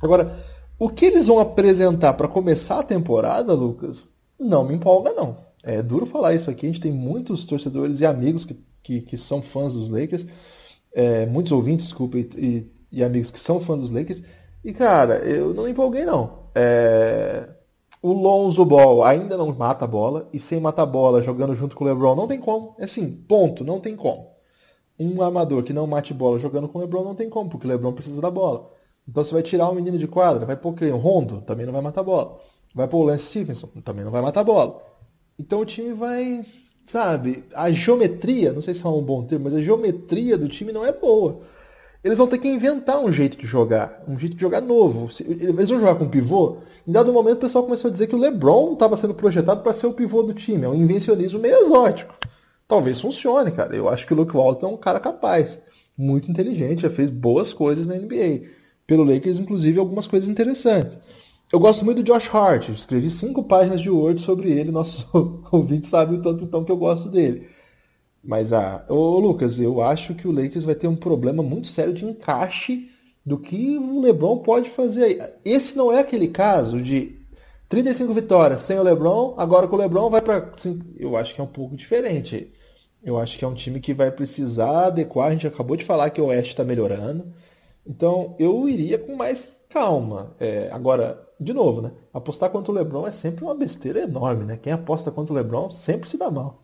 S2: Agora, o que eles vão apresentar para começar a temporada, Lucas, não me empolga, não. É duro falar isso aqui. A gente tem muitos torcedores e amigos que que, que são fãs dos Lakers, é, muitos ouvintes, desculpa, e, e, amigos que são fãs dos Lakers. E, cara, eu não empolguei, não. É, o Lonzo Ball ainda não mata a bola, e sem matar a bola, jogando junto com o LeBron, não tem como. É assim, ponto, não tem como. Um armador que não mate bola jogando com o LeBron não tem como, porque o LeBron precisa da bola. Então você vai tirar um menino de quadra, vai pôr quem? Rondo, também não vai matar bola. Vai pôr o Lance Stephenson, também não vai matar bola. Então o time vai Sabe? A geometria, não sei se é um bom termo, mas a geometria do time não é boa. Eles vão ter que inventar um jeito de jogar, um jeito de jogar novo. Eles vão jogar com pivô. Em dado momento o pessoal começou a dizer que o LeBron estava sendo projetado para ser o pivô do time. É um invencionismo meio exótico. Talvez funcione, cara. Eu acho que o Luke Walton é um cara capaz, muito inteligente, já fez boas coisas na NBA. Pelo Lakers, inclusive, algumas coisas interessantes. Eu gosto muito do Josh Hart. Escrevi cinco páginas de Word sobre ele. Nosso <laughs> ouvinte sabe o tanto então que eu gosto dele. Mas, ah, ô Lucas, eu acho que o Lakers vai ter um problema muito sério de encaixe do que o LeBron pode fazer aí. Esse não é aquele caso de 35 vitórias sem o LeBron, agora com o LeBron vai para. Eu acho que é um pouco diferente. Eu acho que é um time que vai precisar adequar. A gente acabou de falar que o Oeste está melhorando. Então eu iria com mais calma. É, agora, de novo, né? Apostar contra o LeBron é sempre uma besteira enorme, né? Quem aposta contra o LeBron sempre se dá mal.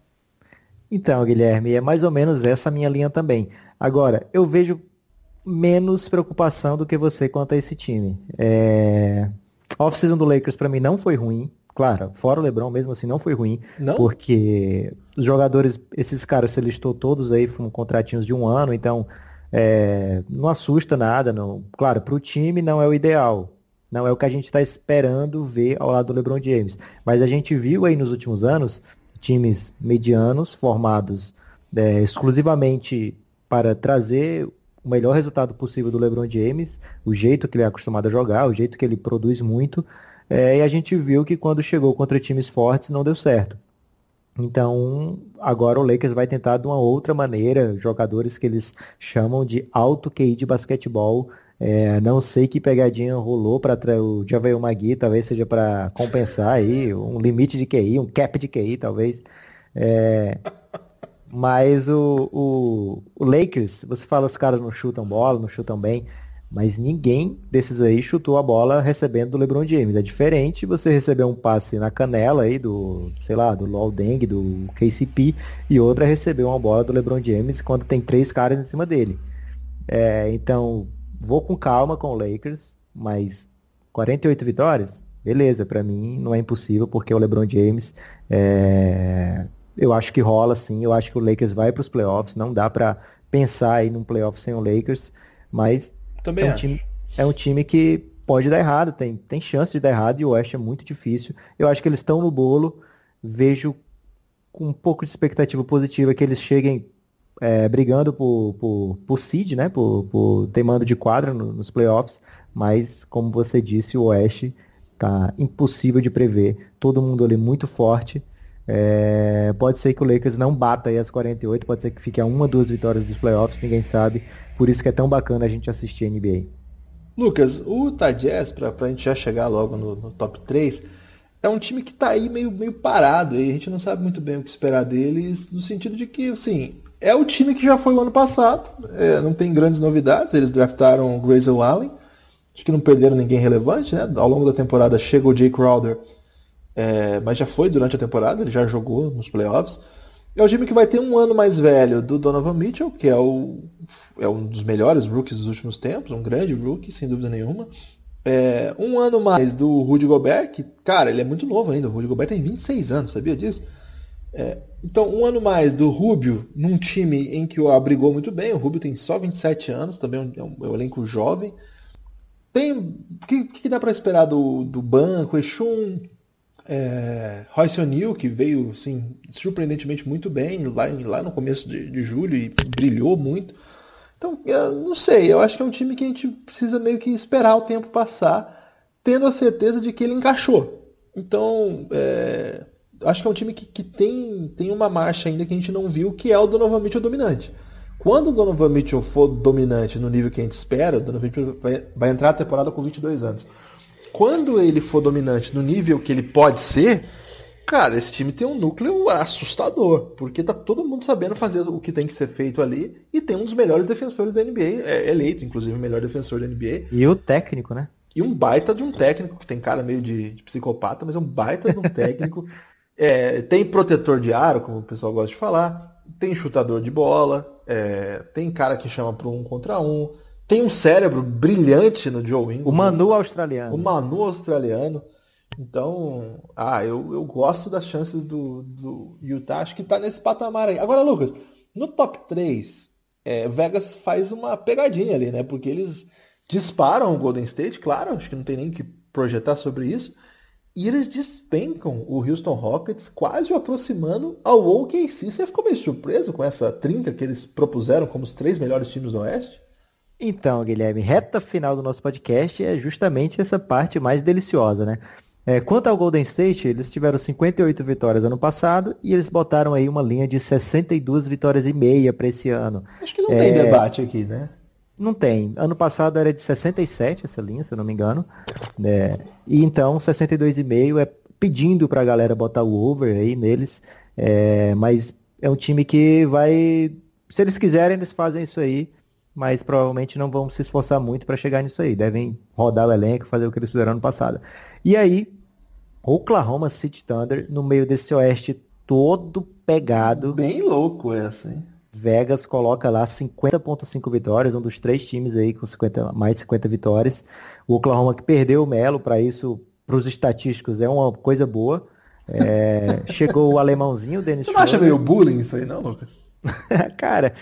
S3: Então, Guilherme, é mais ou menos essa a minha linha também. Agora, eu vejo menos preocupação do que você quanto a esse time. É... A off-season do Lakers para mim não foi ruim. claro, fora o LeBron mesmo assim não foi ruim,
S2: Não?
S3: porque os jogadores, esses caras você listou todos aí, foram contratinhos de um ano, então é, não assusta nada, não. Claro, para o time não é o ideal, não é o que a gente está esperando ver ao lado do LeBron James, mas a gente viu aí nos últimos anos times medianos formados é, exclusivamente para trazer o melhor resultado possível do LeBron James, o jeito que ele é acostumado a jogar, o jeito que ele produz muito, é, e a gente viu que quando chegou contra times fortes não deu certo. Então, agora o Lakers vai tentar de uma outra maneira, jogadores que eles chamam de alto QI de basquetebol. É, não sei que pegadinha rolou para o Javel Magui, talvez seja para compensar aí, um limite de QI, um cap de QI, talvez. É, mas o, o, o, Lakers, você fala os caras não chutam bola, não chutam bem, mas ninguém desses aí chutou a bola recebendo do LeBron James. É diferente você receber um passe na canela aí do, sei lá, do Lol Deng, do KCP, e outra é receber uma bola do LeBron James quando tem três caras em cima dele. É, então, vou com calma com o Lakers, mas 48 vitórias, beleza, para mim não é impossível, porque o LeBron James é, eu acho que rola sim, eu acho que o Lakers vai para os playoffs, não dá para pensar aí num playoff sem o Lakers, mas
S2: Também
S3: é um,
S2: acho.
S3: time, é um time que pode dar errado, tem, tem chance de dar errado e o Oeste é muito difícil. Eu acho que eles estão no bolo, vejo com um pouco de expectativa positiva que eles cheguem é, brigando por, por, por seed, né, por, por ter mando de quadra no, nos playoffs, mas como você disse, o Oeste tá impossível de prever, todo mundo ali muito forte, é, pode ser que o Lakers não bata aí as 48, pode ser que fique a uma, duas vitórias dos playoffs, ninguém sabe. Por isso que é tão bacana a gente assistir a NBA.
S2: Lucas, o Utah Jazz, pra, pra gente já chegar logo no, no top 3, é um time que tá aí meio, meio parado, e a gente não sabe muito bem o que esperar deles, no sentido de que, assim, é o time que já foi o ano passado, é, não tem grandes novidades, eles draftaram o Grayson Allen, acho que não perderam ninguém relevante, né? Ao longo da temporada chega o Jay Crowder, é, mas já foi durante a temporada, ele já jogou nos playoffs. É o time que vai ter um ano mais velho do Donovan Mitchell, que é, o, é um dos melhores rookies dos últimos tempos, um grande rookie, sem dúvida nenhuma. É, um ano mais do Rudy Gobert, que, cara, ele é muito novo ainda. O Rudy Gobert tem 26 anos, sabia disso? É, então, um ano mais do Rubio num time em que o abrigou muito bem. O Rubio tem só 27 anos, também é um, é um elenco jovem. Tem, o que, que, dá para esperar do, do banco? Exum, é, Royce O'Neal, que veio assim, surpreendentemente muito bem lá, lá no começo de, de, julho e brilhou muito. Então, eu não sei, eu acho que é um time que a gente precisa meio que esperar o tempo passar, tendo a certeza de que ele encaixou. Então, é, acho que é um time que, que tem, tem uma marcha ainda que a gente não viu, que é o Donovan Mitchell dominante. Quando o Donovan Mitchell for dominante no nível que a gente espera, o Donovan Mitchell vai, vai entrar a temporada com 22 anos quando ele for dominante no nível que ele pode ser, cara, esse time tem um núcleo assustador, porque tá todo mundo sabendo fazer o que tem que ser feito ali e tem um dos melhores defensores da NBA, é eleito inclusive o melhor defensor da NBA.
S3: E o técnico, né?
S2: E um baita de um técnico, que tem cara meio de, de psicopata, mas é um baita de um <laughs> técnico. é, tem protetor de aro, como o pessoal gosta de falar, tem chutador de bola, é, tem cara que chama para um contra um, tem um cérebro brilhante no Joe Ingles.
S3: O Manu australiano.
S2: O Manu australiano. Então, ah, eu, eu gosto das chances do, do Utah. Acho que tá nesse patamar aí. Agora, Lucas, no top 3, é, Vegas faz uma pegadinha ali, né? Porque eles disparam o Golden State, claro, acho que não tem nem que projetar sobre isso. E eles despencam o Houston Rockets, quase o aproximando ao OKC. Você ficou meio surpreso com essa trinca que eles propuseram como os três melhores times do Oeste?
S3: Então, Guilherme, reta final do nosso podcast é justamente essa parte mais deliciosa, né? É, quanto ao Golden State, eles tiveram 58 vitórias ano passado e eles botaram aí uma linha de 62 vitórias e meia para esse ano.
S2: Acho que não é... tem debate aqui, né?
S3: Não tem. Ano passado era de 67 essa linha, se eu não me engano. Né? E então 62,5 é pedindo para a galera botar o over aí neles. É, mas é um time que vai. Se eles quiserem, eles fazem isso aí mas provavelmente não vão se esforçar muito para chegar nisso aí. Devem rodar o elenco, fazer o que eles fizeram ano passado. E aí, Oklahoma City Thunder, no meio desse oeste todo pegado.
S2: Bem louco essa, hein?
S3: Vegas coloca lá 50.5 vitórias, um dos três times aí com 50, mais 50 vitórias. O Oklahoma que perdeu o Melo, para isso para os estatísticos é uma coisa boa. É, <laughs> chegou o alemãozinho, o Dennis
S2: Você não acha meio bullying isso aí, não, Lucas? <laughs>
S3: Cara,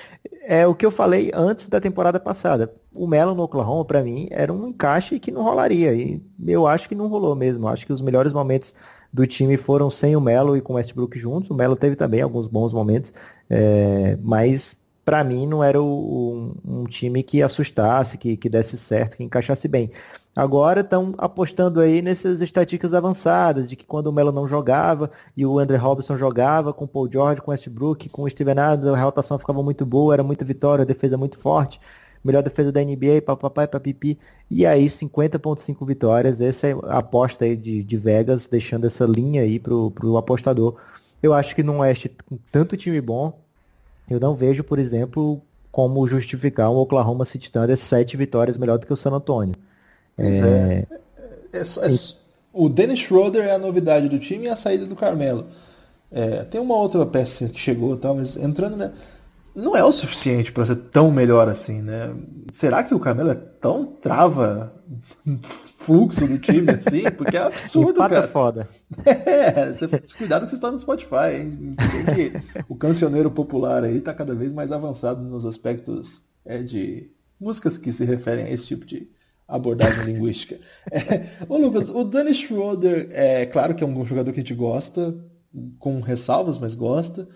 S3: é o que eu falei antes da temporada passada. O Melo no Oklahoma, para mim, era um encaixe que não rolaria. E eu acho que não rolou mesmo. Acho que os melhores momentos do time foram sem o Melo e com o Westbrook juntos. O Melo teve também alguns bons momentos, é, mas para mim não era o, um, um, time que assustasse, que, que desse certo, que encaixasse bem. Agora estão apostando aí nessas estatísticas avançadas, de que quando o Melo não jogava e o André Robinson jogava com o Paul George, com o Westbrook, com o Steven Adams, a rotação ficava muito boa, era muita vitória, defesa muito forte, melhor defesa da NBA, papai, papipi. E aí 50.5 vitórias, essa é a aposta aí de, de Vegas, deixando essa linha aí pro, pro apostador. Eu acho que no Oeste, com tanto time bom, eu não vejo, por exemplo, como justificar um Oklahoma City Thunder sete vitórias melhor do que o San Antonio.
S2: É... É, é, é, o Dennis Schroeder é a novidade do time e a saída do Carmelo. É, tem uma outra peça que chegou, tal, mas entrando, né? Não é o suficiente para ser tão melhor assim, né? Será que o Carmelo é tão trava <laughs> fluxo do time assim? Porque é <laughs> absurdo, Empata cara.
S3: foda. <laughs>
S2: É, você, cuidado que você está no Spotify, hein? que o cancioneiro popular aí está cada vez mais avançado nos aspectos é, de músicas que se referem a esse tipo de abordagem <laughs> linguística. É, ô Lucas, o Danny Schroeder, é claro que é um jogador que a gente gosta, com ressalvas, mas gosta.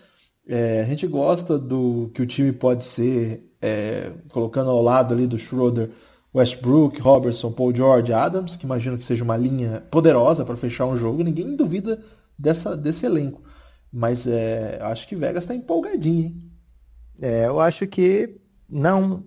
S2: É, a gente gosta do que o time pode ser, é, colocando ao lado ali do Schroeder, Westbrook, Robertson, Paul George, Adams, que imagino que seja uma linha poderosa para fechar um jogo. Ninguém duvida dessa, desse elenco. Mas é, acho que Vegas está empolgadinho, hein?
S3: É, eu acho que não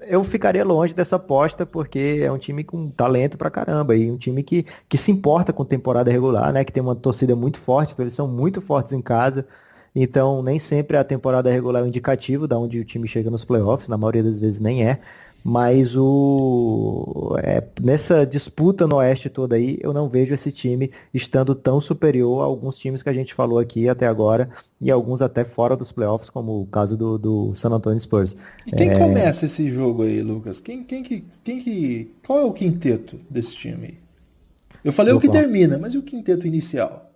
S3: eu ficaria longe dessa aposta porque é um time com talento pra caramba e um time que, que se importa com temporada regular, né? Que tem uma torcida muito forte, então eles são muito fortes em casa. Então nem sempre a temporada regular é um indicativo da onde o time chega nos playoffs, na maioria das vezes nem é. Mas o é, nessa disputa no Oeste toda aí, eu não vejo esse time estando tão superior a alguns times que a gente falou aqui até agora, e alguns até fora dos playoffs, como o caso do, do San Antonio Spurs.
S2: E quem é... começa esse jogo aí, Lucas? Quem, quem, que, quem que. Qual é o quinteto desse time? Eu falei do o que Oklahoma. termina, mas e o quinteto inicial?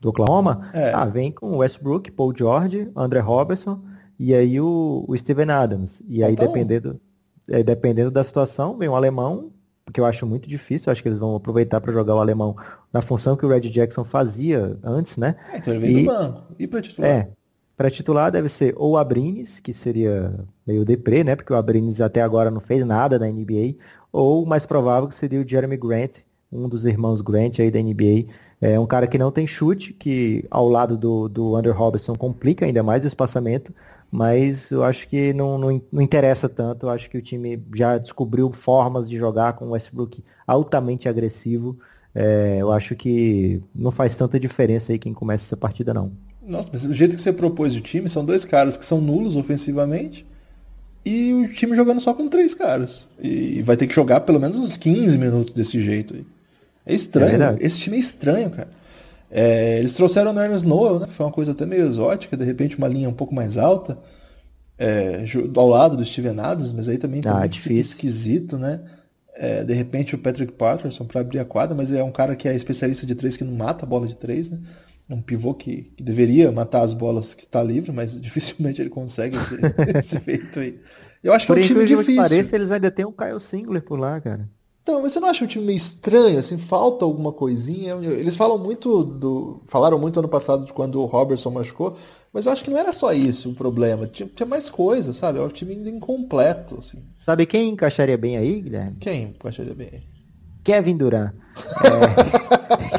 S3: Do Oklahoma? É. Ah, vem com Westbrook, Paul George, André Robertson e aí o, o Steven Adams. E aí, então... dependendo é, dependendo da situação, vem um alemão, que eu acho muito difícil, acho que eles vão aproveitar para jogar o alemão na função que o Red Jackson fazia antes, né?
S2: É, então ele vem e, do banco. E para titular?
S3: É, para titular deve ser ou o Abrines, que seria meio deprê, né? Porque o Abrines até agora não fez nada na NBA, ou o mais provável que seria o Jeremy Grant, um dos irmãos Grant aí da NBA. É um cara que não tem chute, que ao lado do, do Under Robertson complica ainda mais o espaçamento, mas eu acho que não, não, não, interessa tanto. Eu acho que o time já descobriu formas de jogar com o Westbrook altamente agressivo. É, eu acho que não faz tanta diferença aí quem começa essa partida, não.
S2: Nossa, mas o jeito que você propôs o time são dois caras que são nulos ofensivamente e o time jogando só com três caras. E vai ter que jogar pelo menos uns 15 minutos desse jeito aí. É estranho. É Esse time é estranho, cara. É, eles trouxeram o Nernes Noel, né? Foi uma coisa até meio exótica, de repente uma linha um pouco mais alta, é, ao lado do Steven Adams, mas aí também,
S3: ah,
S2: difícil. esquisito, né? É, de repente o Patrick Patterson para abrir a quadra, mas é um cara que é especialista de três que não mata a bola de três, né? É um pivô que, que deveria matar as bolas que está livre, mas <laughs> dificilmente ele consegue esse, <laughs> esse feito aí. Eu acho que por é um time difícil.
S3: Parece, eles ainda tem um Kyle Singler por lá, cara.
S2: Então, mas você não acha um time meio estranho, assim, falta alguma coisinha? Eles falam muito do. Falaram muito ano passado de quando o Robertson machucou, mas eu acho que não era só isso o problema. Tinha, tinha mais coisa, sabe? É um time ainda incompleto, assim.
S3: Sabe quem encaixaria bem aí, Guilherme?
S2: Quem encaixaria bem aí?
S3: Kevin Durant.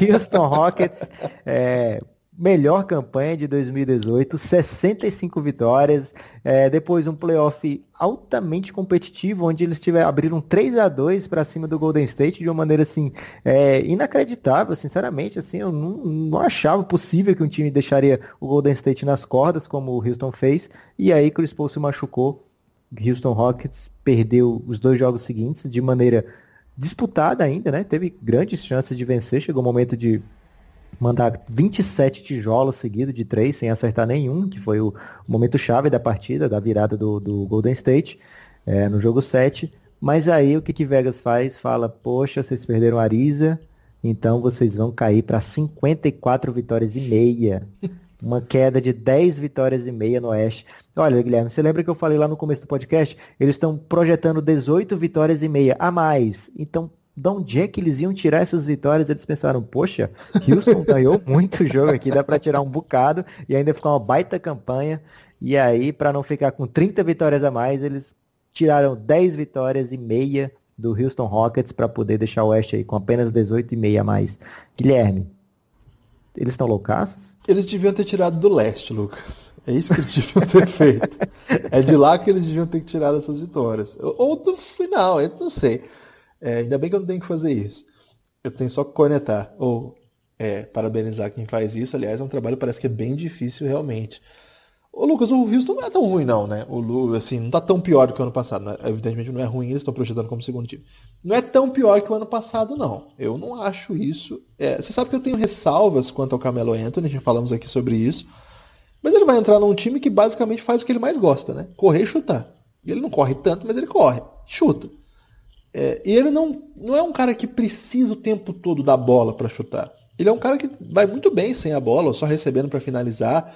S3: É, <laughs> Houston Rockets. É, melhor campanha de 2018, 65 vitórias, é, depois um playoff altamente competitivo, onde eles tiveram, abriram 3 a 2 para cima do Golden State de uma maneira assim é, inacreditável, sinceramente, assim, eu não, não, achava possível que um time deixaria o Golden State nas cordas, como o Houston fez, e aí Chris Paul se machucou, Houston Rockets perdeu os dois jogos seguintes de maneira disputada ainda, né? Teve grandes chances de vencer, chegou o momento de mandar 27 tijolos seguidos de três sem acertar nenhum, que foi o momento chave da partida, da virada do, do Golden State é, no jogo 7. Mas aí o que, que Vegas faz? Fala, poxa, vocês perderam a Arisa, Então vocês vão cair para 54 vitórias e meia. <laughs> Uma queda de 10 vitórias e meia no Oeste. Olha, Guilherme, você lembra que eu falei lá no começo do podcast? Eles estão projetando 18 vitórias e meia a mais. Então, de onde é que eles iam tirar essas vitórias? Eles pensaram, poxa, Houston ganhou muito jogo aqui, dá para tirar um bocado e ainda ficar uma baita campanha. E aí, para não ficar com 30 vitórias a mais, eles tiraram 10 vitórias e meia do Houston Rockets para poder deixar o Oeste aí com apenas 18 e meia a mais. Guilherme, eles estão loucaços?
S2: Eles deviam ter tirado do leste, Lucas. É isso que eles deviam ter <laughs> feito. É de lá que eles deviam ter tirado essas vitórias. Ou do final, eu não sei. É, ainda bem que eu não tenho que fazer isso. Eu tenho só que cornetar. Ou é, parabenizar quem faz isso. Aliás, é um trabalho parece que é bem difícil realmente. Ô Lucas, o Houston não é tão ruim não, né? O Lu, assim, não tá tão pior do que o ano passado. Né? Evidentemente não é ruim, eles estão projetando como segundo time. Não é tão pior que o ano passado, não. Eu não acho isso. É, você sabe que eu tenho ressalvas quanto ao Camelo Anthony, já falamos aqui sobre isso. Mas ele vai entrar num time que basicamente faz o que ele mais gosta, né? Correr e chutar. Ele não corre tanto, mas ele corre, chuta. É, e ele não, não é um cara que precisa o tempo todo da bola para chutar. Ele é um cara que vai muito bem sem a bola, só recebendo para finalizar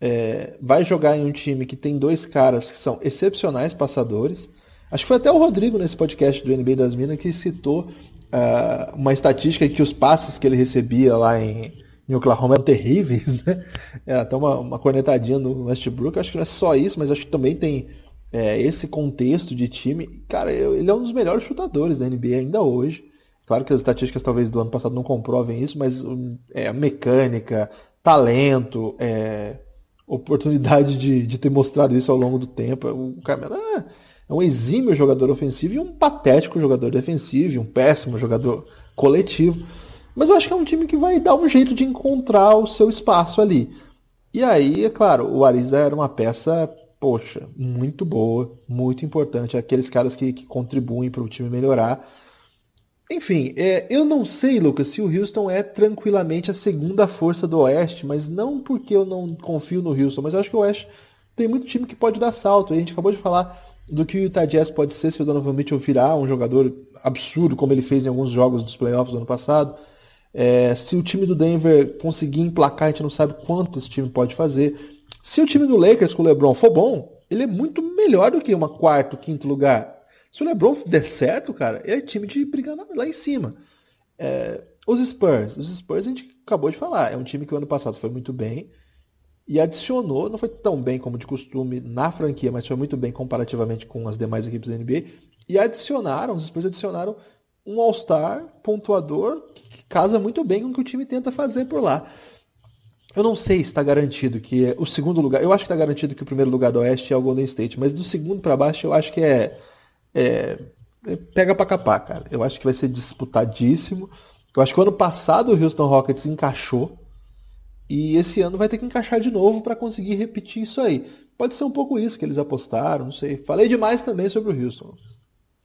S2: é, vai jogar em um time que tem dois caras que são excepcionais passadores. Acho que foi até o Rodrigo nesse podcast do NBA das Minas que citou uh, uma estatística que os passes que ele recebia lá em, em Oklahoma eram terríveis, né? É, até uma, uma cornetadinha no Westbrook. Acho que não é só isso, mas acho que também tem é, esse contexto de time. Cara, ele é um dos melhores chutadores da NBA ainda hoje. Claro que as estatísticas talvez do ano passado não comprovem isso, mas é, mecânica, talento, é, oportunidade de, de ter mostrado isso ao longo do tempo. O Carmelo é, é um exímio jogador ofensivo e um patético jogador defensivo, um péssimo jogador coletivo. Mas eu acho que é um time que vai dar um jeito de encontrar o seu espaço ali. E aí, é claro, o Ariza era uma peça, poxa, muito boa, muito importante. Aqueles caras que, que contribuem para o time melhorar. Enfim, é, eu não sei, Lucas, se o Houston é tranquilamente a segunda força do Oeste, mas não porque eu não confio no Houston, mas eu acho que o Oeste tem muito time que pode dar salto. A gente acabou de falar do que o Utah Jazz pode ser se o Donovan Mitchell virar um jogador absurdo, como ele fez em alguns jogos dos playoffs do ano passado. É, se o time do Denver conseguir emplacar, a gente não sabe quanto esse time pode fazer. Se o time do Lakers com o LeBron for bom, ele é muito melhor do que uma quarto, quinto lugar. Se o LeBron der certo, cara, ele é time de brigar lá em cima. É, os Spurs, os Spurs a gente acabou de falar, é um time que o ano passado foi muito bem e adicionou, não foi tão bem como de costume na franquia, mas foi muito bem comparativamente com as demais equipes da NBA. E adicionaram, os Spurs adicionaram um All-Star pontuador que casa muito bem com o que o time tenta fazer por lá. Eu não sei se está garantido que é o segundo lugar. Eu acho que está garantido que o primeiro lugar do Oeste é o Golden State, mas do segundo para baixo eu acho que é é, é, pega para capar, cara. Eu acho que vai ser disputadíssimo. Eu acho que o ano passado o Houston Rockets encaixou e esse ano vai ter que encaixar de novo para conseguir repetir isso aí. Pode ser um pouco isso que eles apostaram, não sei. Falei demais também sobre o Houston.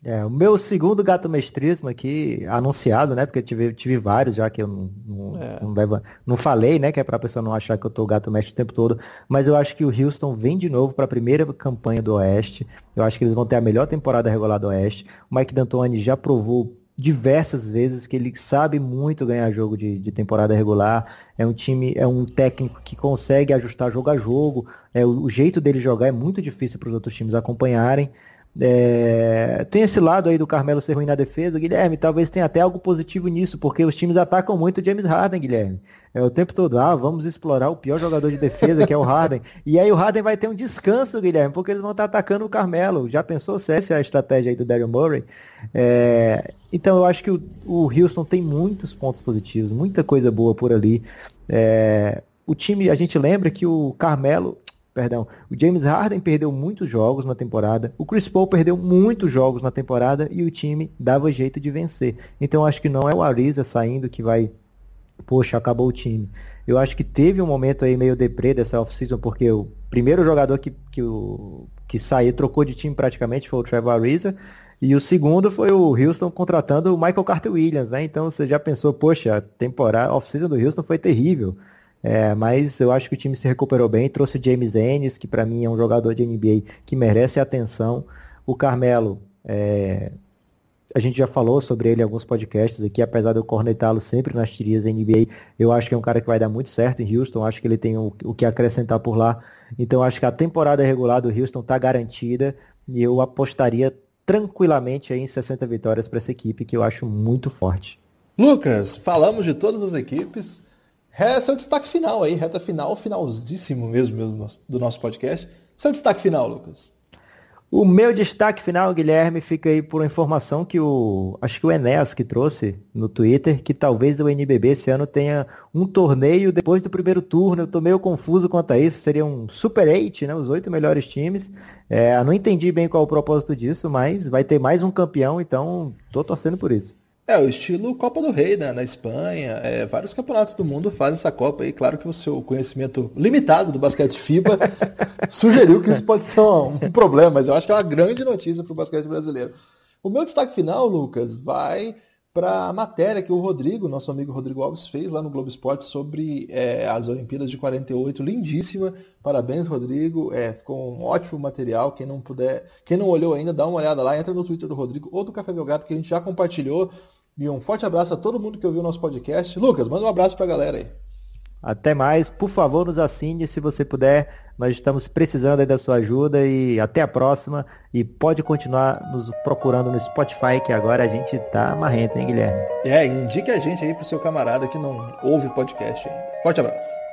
S3: É, o meu segundo gato mestrismo aqui, anunciado, né? Porque eu tive, tive vários já que eu não, não, é. não, levo, não falei, né? Que é pra pessoa não achar que eu tô gato mestre o tempo todo. Mas eu acho que o Houston vem de novo para a primeira campanha do Oeste. Eu acho que eles vão ter a melhor temporada regular do Oeste. O Mike D'Antoni já provou diversas vezes que ele sabe muito ganhar jogo de, de, temporada regular. É um time, é um técnico que consegue ajustar jogo a jogo. É, o, o jeito dele jogar é muito difícil para os outros times acompanharem. É, tem esse lado aí do Carmelo ser ruim na defesa, Guilherme, talvez tenha até algo positivo nisso, porque os times atacam muito o James Harden, Guilherme. É o tempo todo, ah, vamos explorar o pior jogador de defesa, que é o Harden. E aí o Harden vai ter um descanso, Guilherme, porque eles vão estar atacando o Carmelo. Já pensou se essa é a estratégia aí do Daryl Murray? É, então eu acho que o, o, Houston tem muitos pontos positivos, muita coisa boa por ali. É, o time, a gente lembra que o Carmelo, perdão, o James Harden perdeu muitos jogos na temporada, o Chris Paul perdeu muitos jogos na temporada e o time dava jeito de vencer. Então acho que não é o Ariza saindo que vai, poxa, acabou o time. Eu acho que teve um momento aí meio deprê dessa off-season, porque o primeiro jogador que, que, o, que saiu, trocou de time praticamente, foi o Trevor Ariza, e o segundo foi o Houston contratando o Michael Carter Williams, né? Então você já pensou, poxa, a temporada off-season do Houston foi terrível. É, mas eu acho que o time se recuperou bem, trouxe o James Ennis, que para mim é um jogador de NBA que merece atenção. O Carmelo é, a gente já falou sobre ele em alguns podcasts aqui, apesar de eu cornetá-lo sempre nas tirias da NBA, eu acho que é um cara que vai dar muito certo em Houston, acho que ele tem o, o que acrescentar por lá. Então acho que a temporada regular do Houston está garantida e eu apostaria tranquilamente em 60 vitórias para essa equipe que eu acho muito forte.
S2: Lucas, falamos de todas as equipes. É o destaque final aí, reta final, finalzíssimo mesmo, mesmo do nosso podcast. Seu destaque final, Lucas.
S3: O meu destaque final, Guilherme, fica aí por uma informação que o. Acho que o Enéas que trouxe no Twitter, que talvez o NBB esse ano tenha um torneio depois do primeiro turno. Eu tô meio confuso quanto a isso. Seria um Super 8, né? Os oito melhores times. É, não entendi bem qual o propósito disso, mas vai ter mais um campeão, então tô torcendo por isso.
S2: É, o estilo Copa do Rei né, na Espanha, é, vários campeonatos do mundo fazem essa Copa aí. Claro que o seu conhecimento limitado do basquete FIBA <laughs> sugeriu que isso pode ser um, um, problema, mas eu acho que é uma grande notícia para o basquete brasileiro. O meu destaque final, Lucas, vai para a matéria que o Rodrigo, nosso amigo Rodrigo Alves, fez lá no Globo Esporte sobre é, as Olimpíadas de 48. Lindíssima. Parabéns, Rodrigo. É, ficou um ótimo material. Quem não puder, quem não olhou ainda, dá uma olhada lá, entra no Twitter do Rodrigo ou do Café Belgrado, que a gente já compartilhou. E um forte abraço a todo mundo que ouviu o nosso podcast. Lucas, manda um abraço para a galera aí.
S3: Até mais. Por favor, nos assine se você puder. Nós estamos precisando da sua ajuda e até a próxima. E pode continuar nos procurando no Spotify, que agora a gente tá marrento, hein, Guilherme?
S2: É, indique a gente aí pro seu camarada que não ouve podcast ainda. Forte abraço.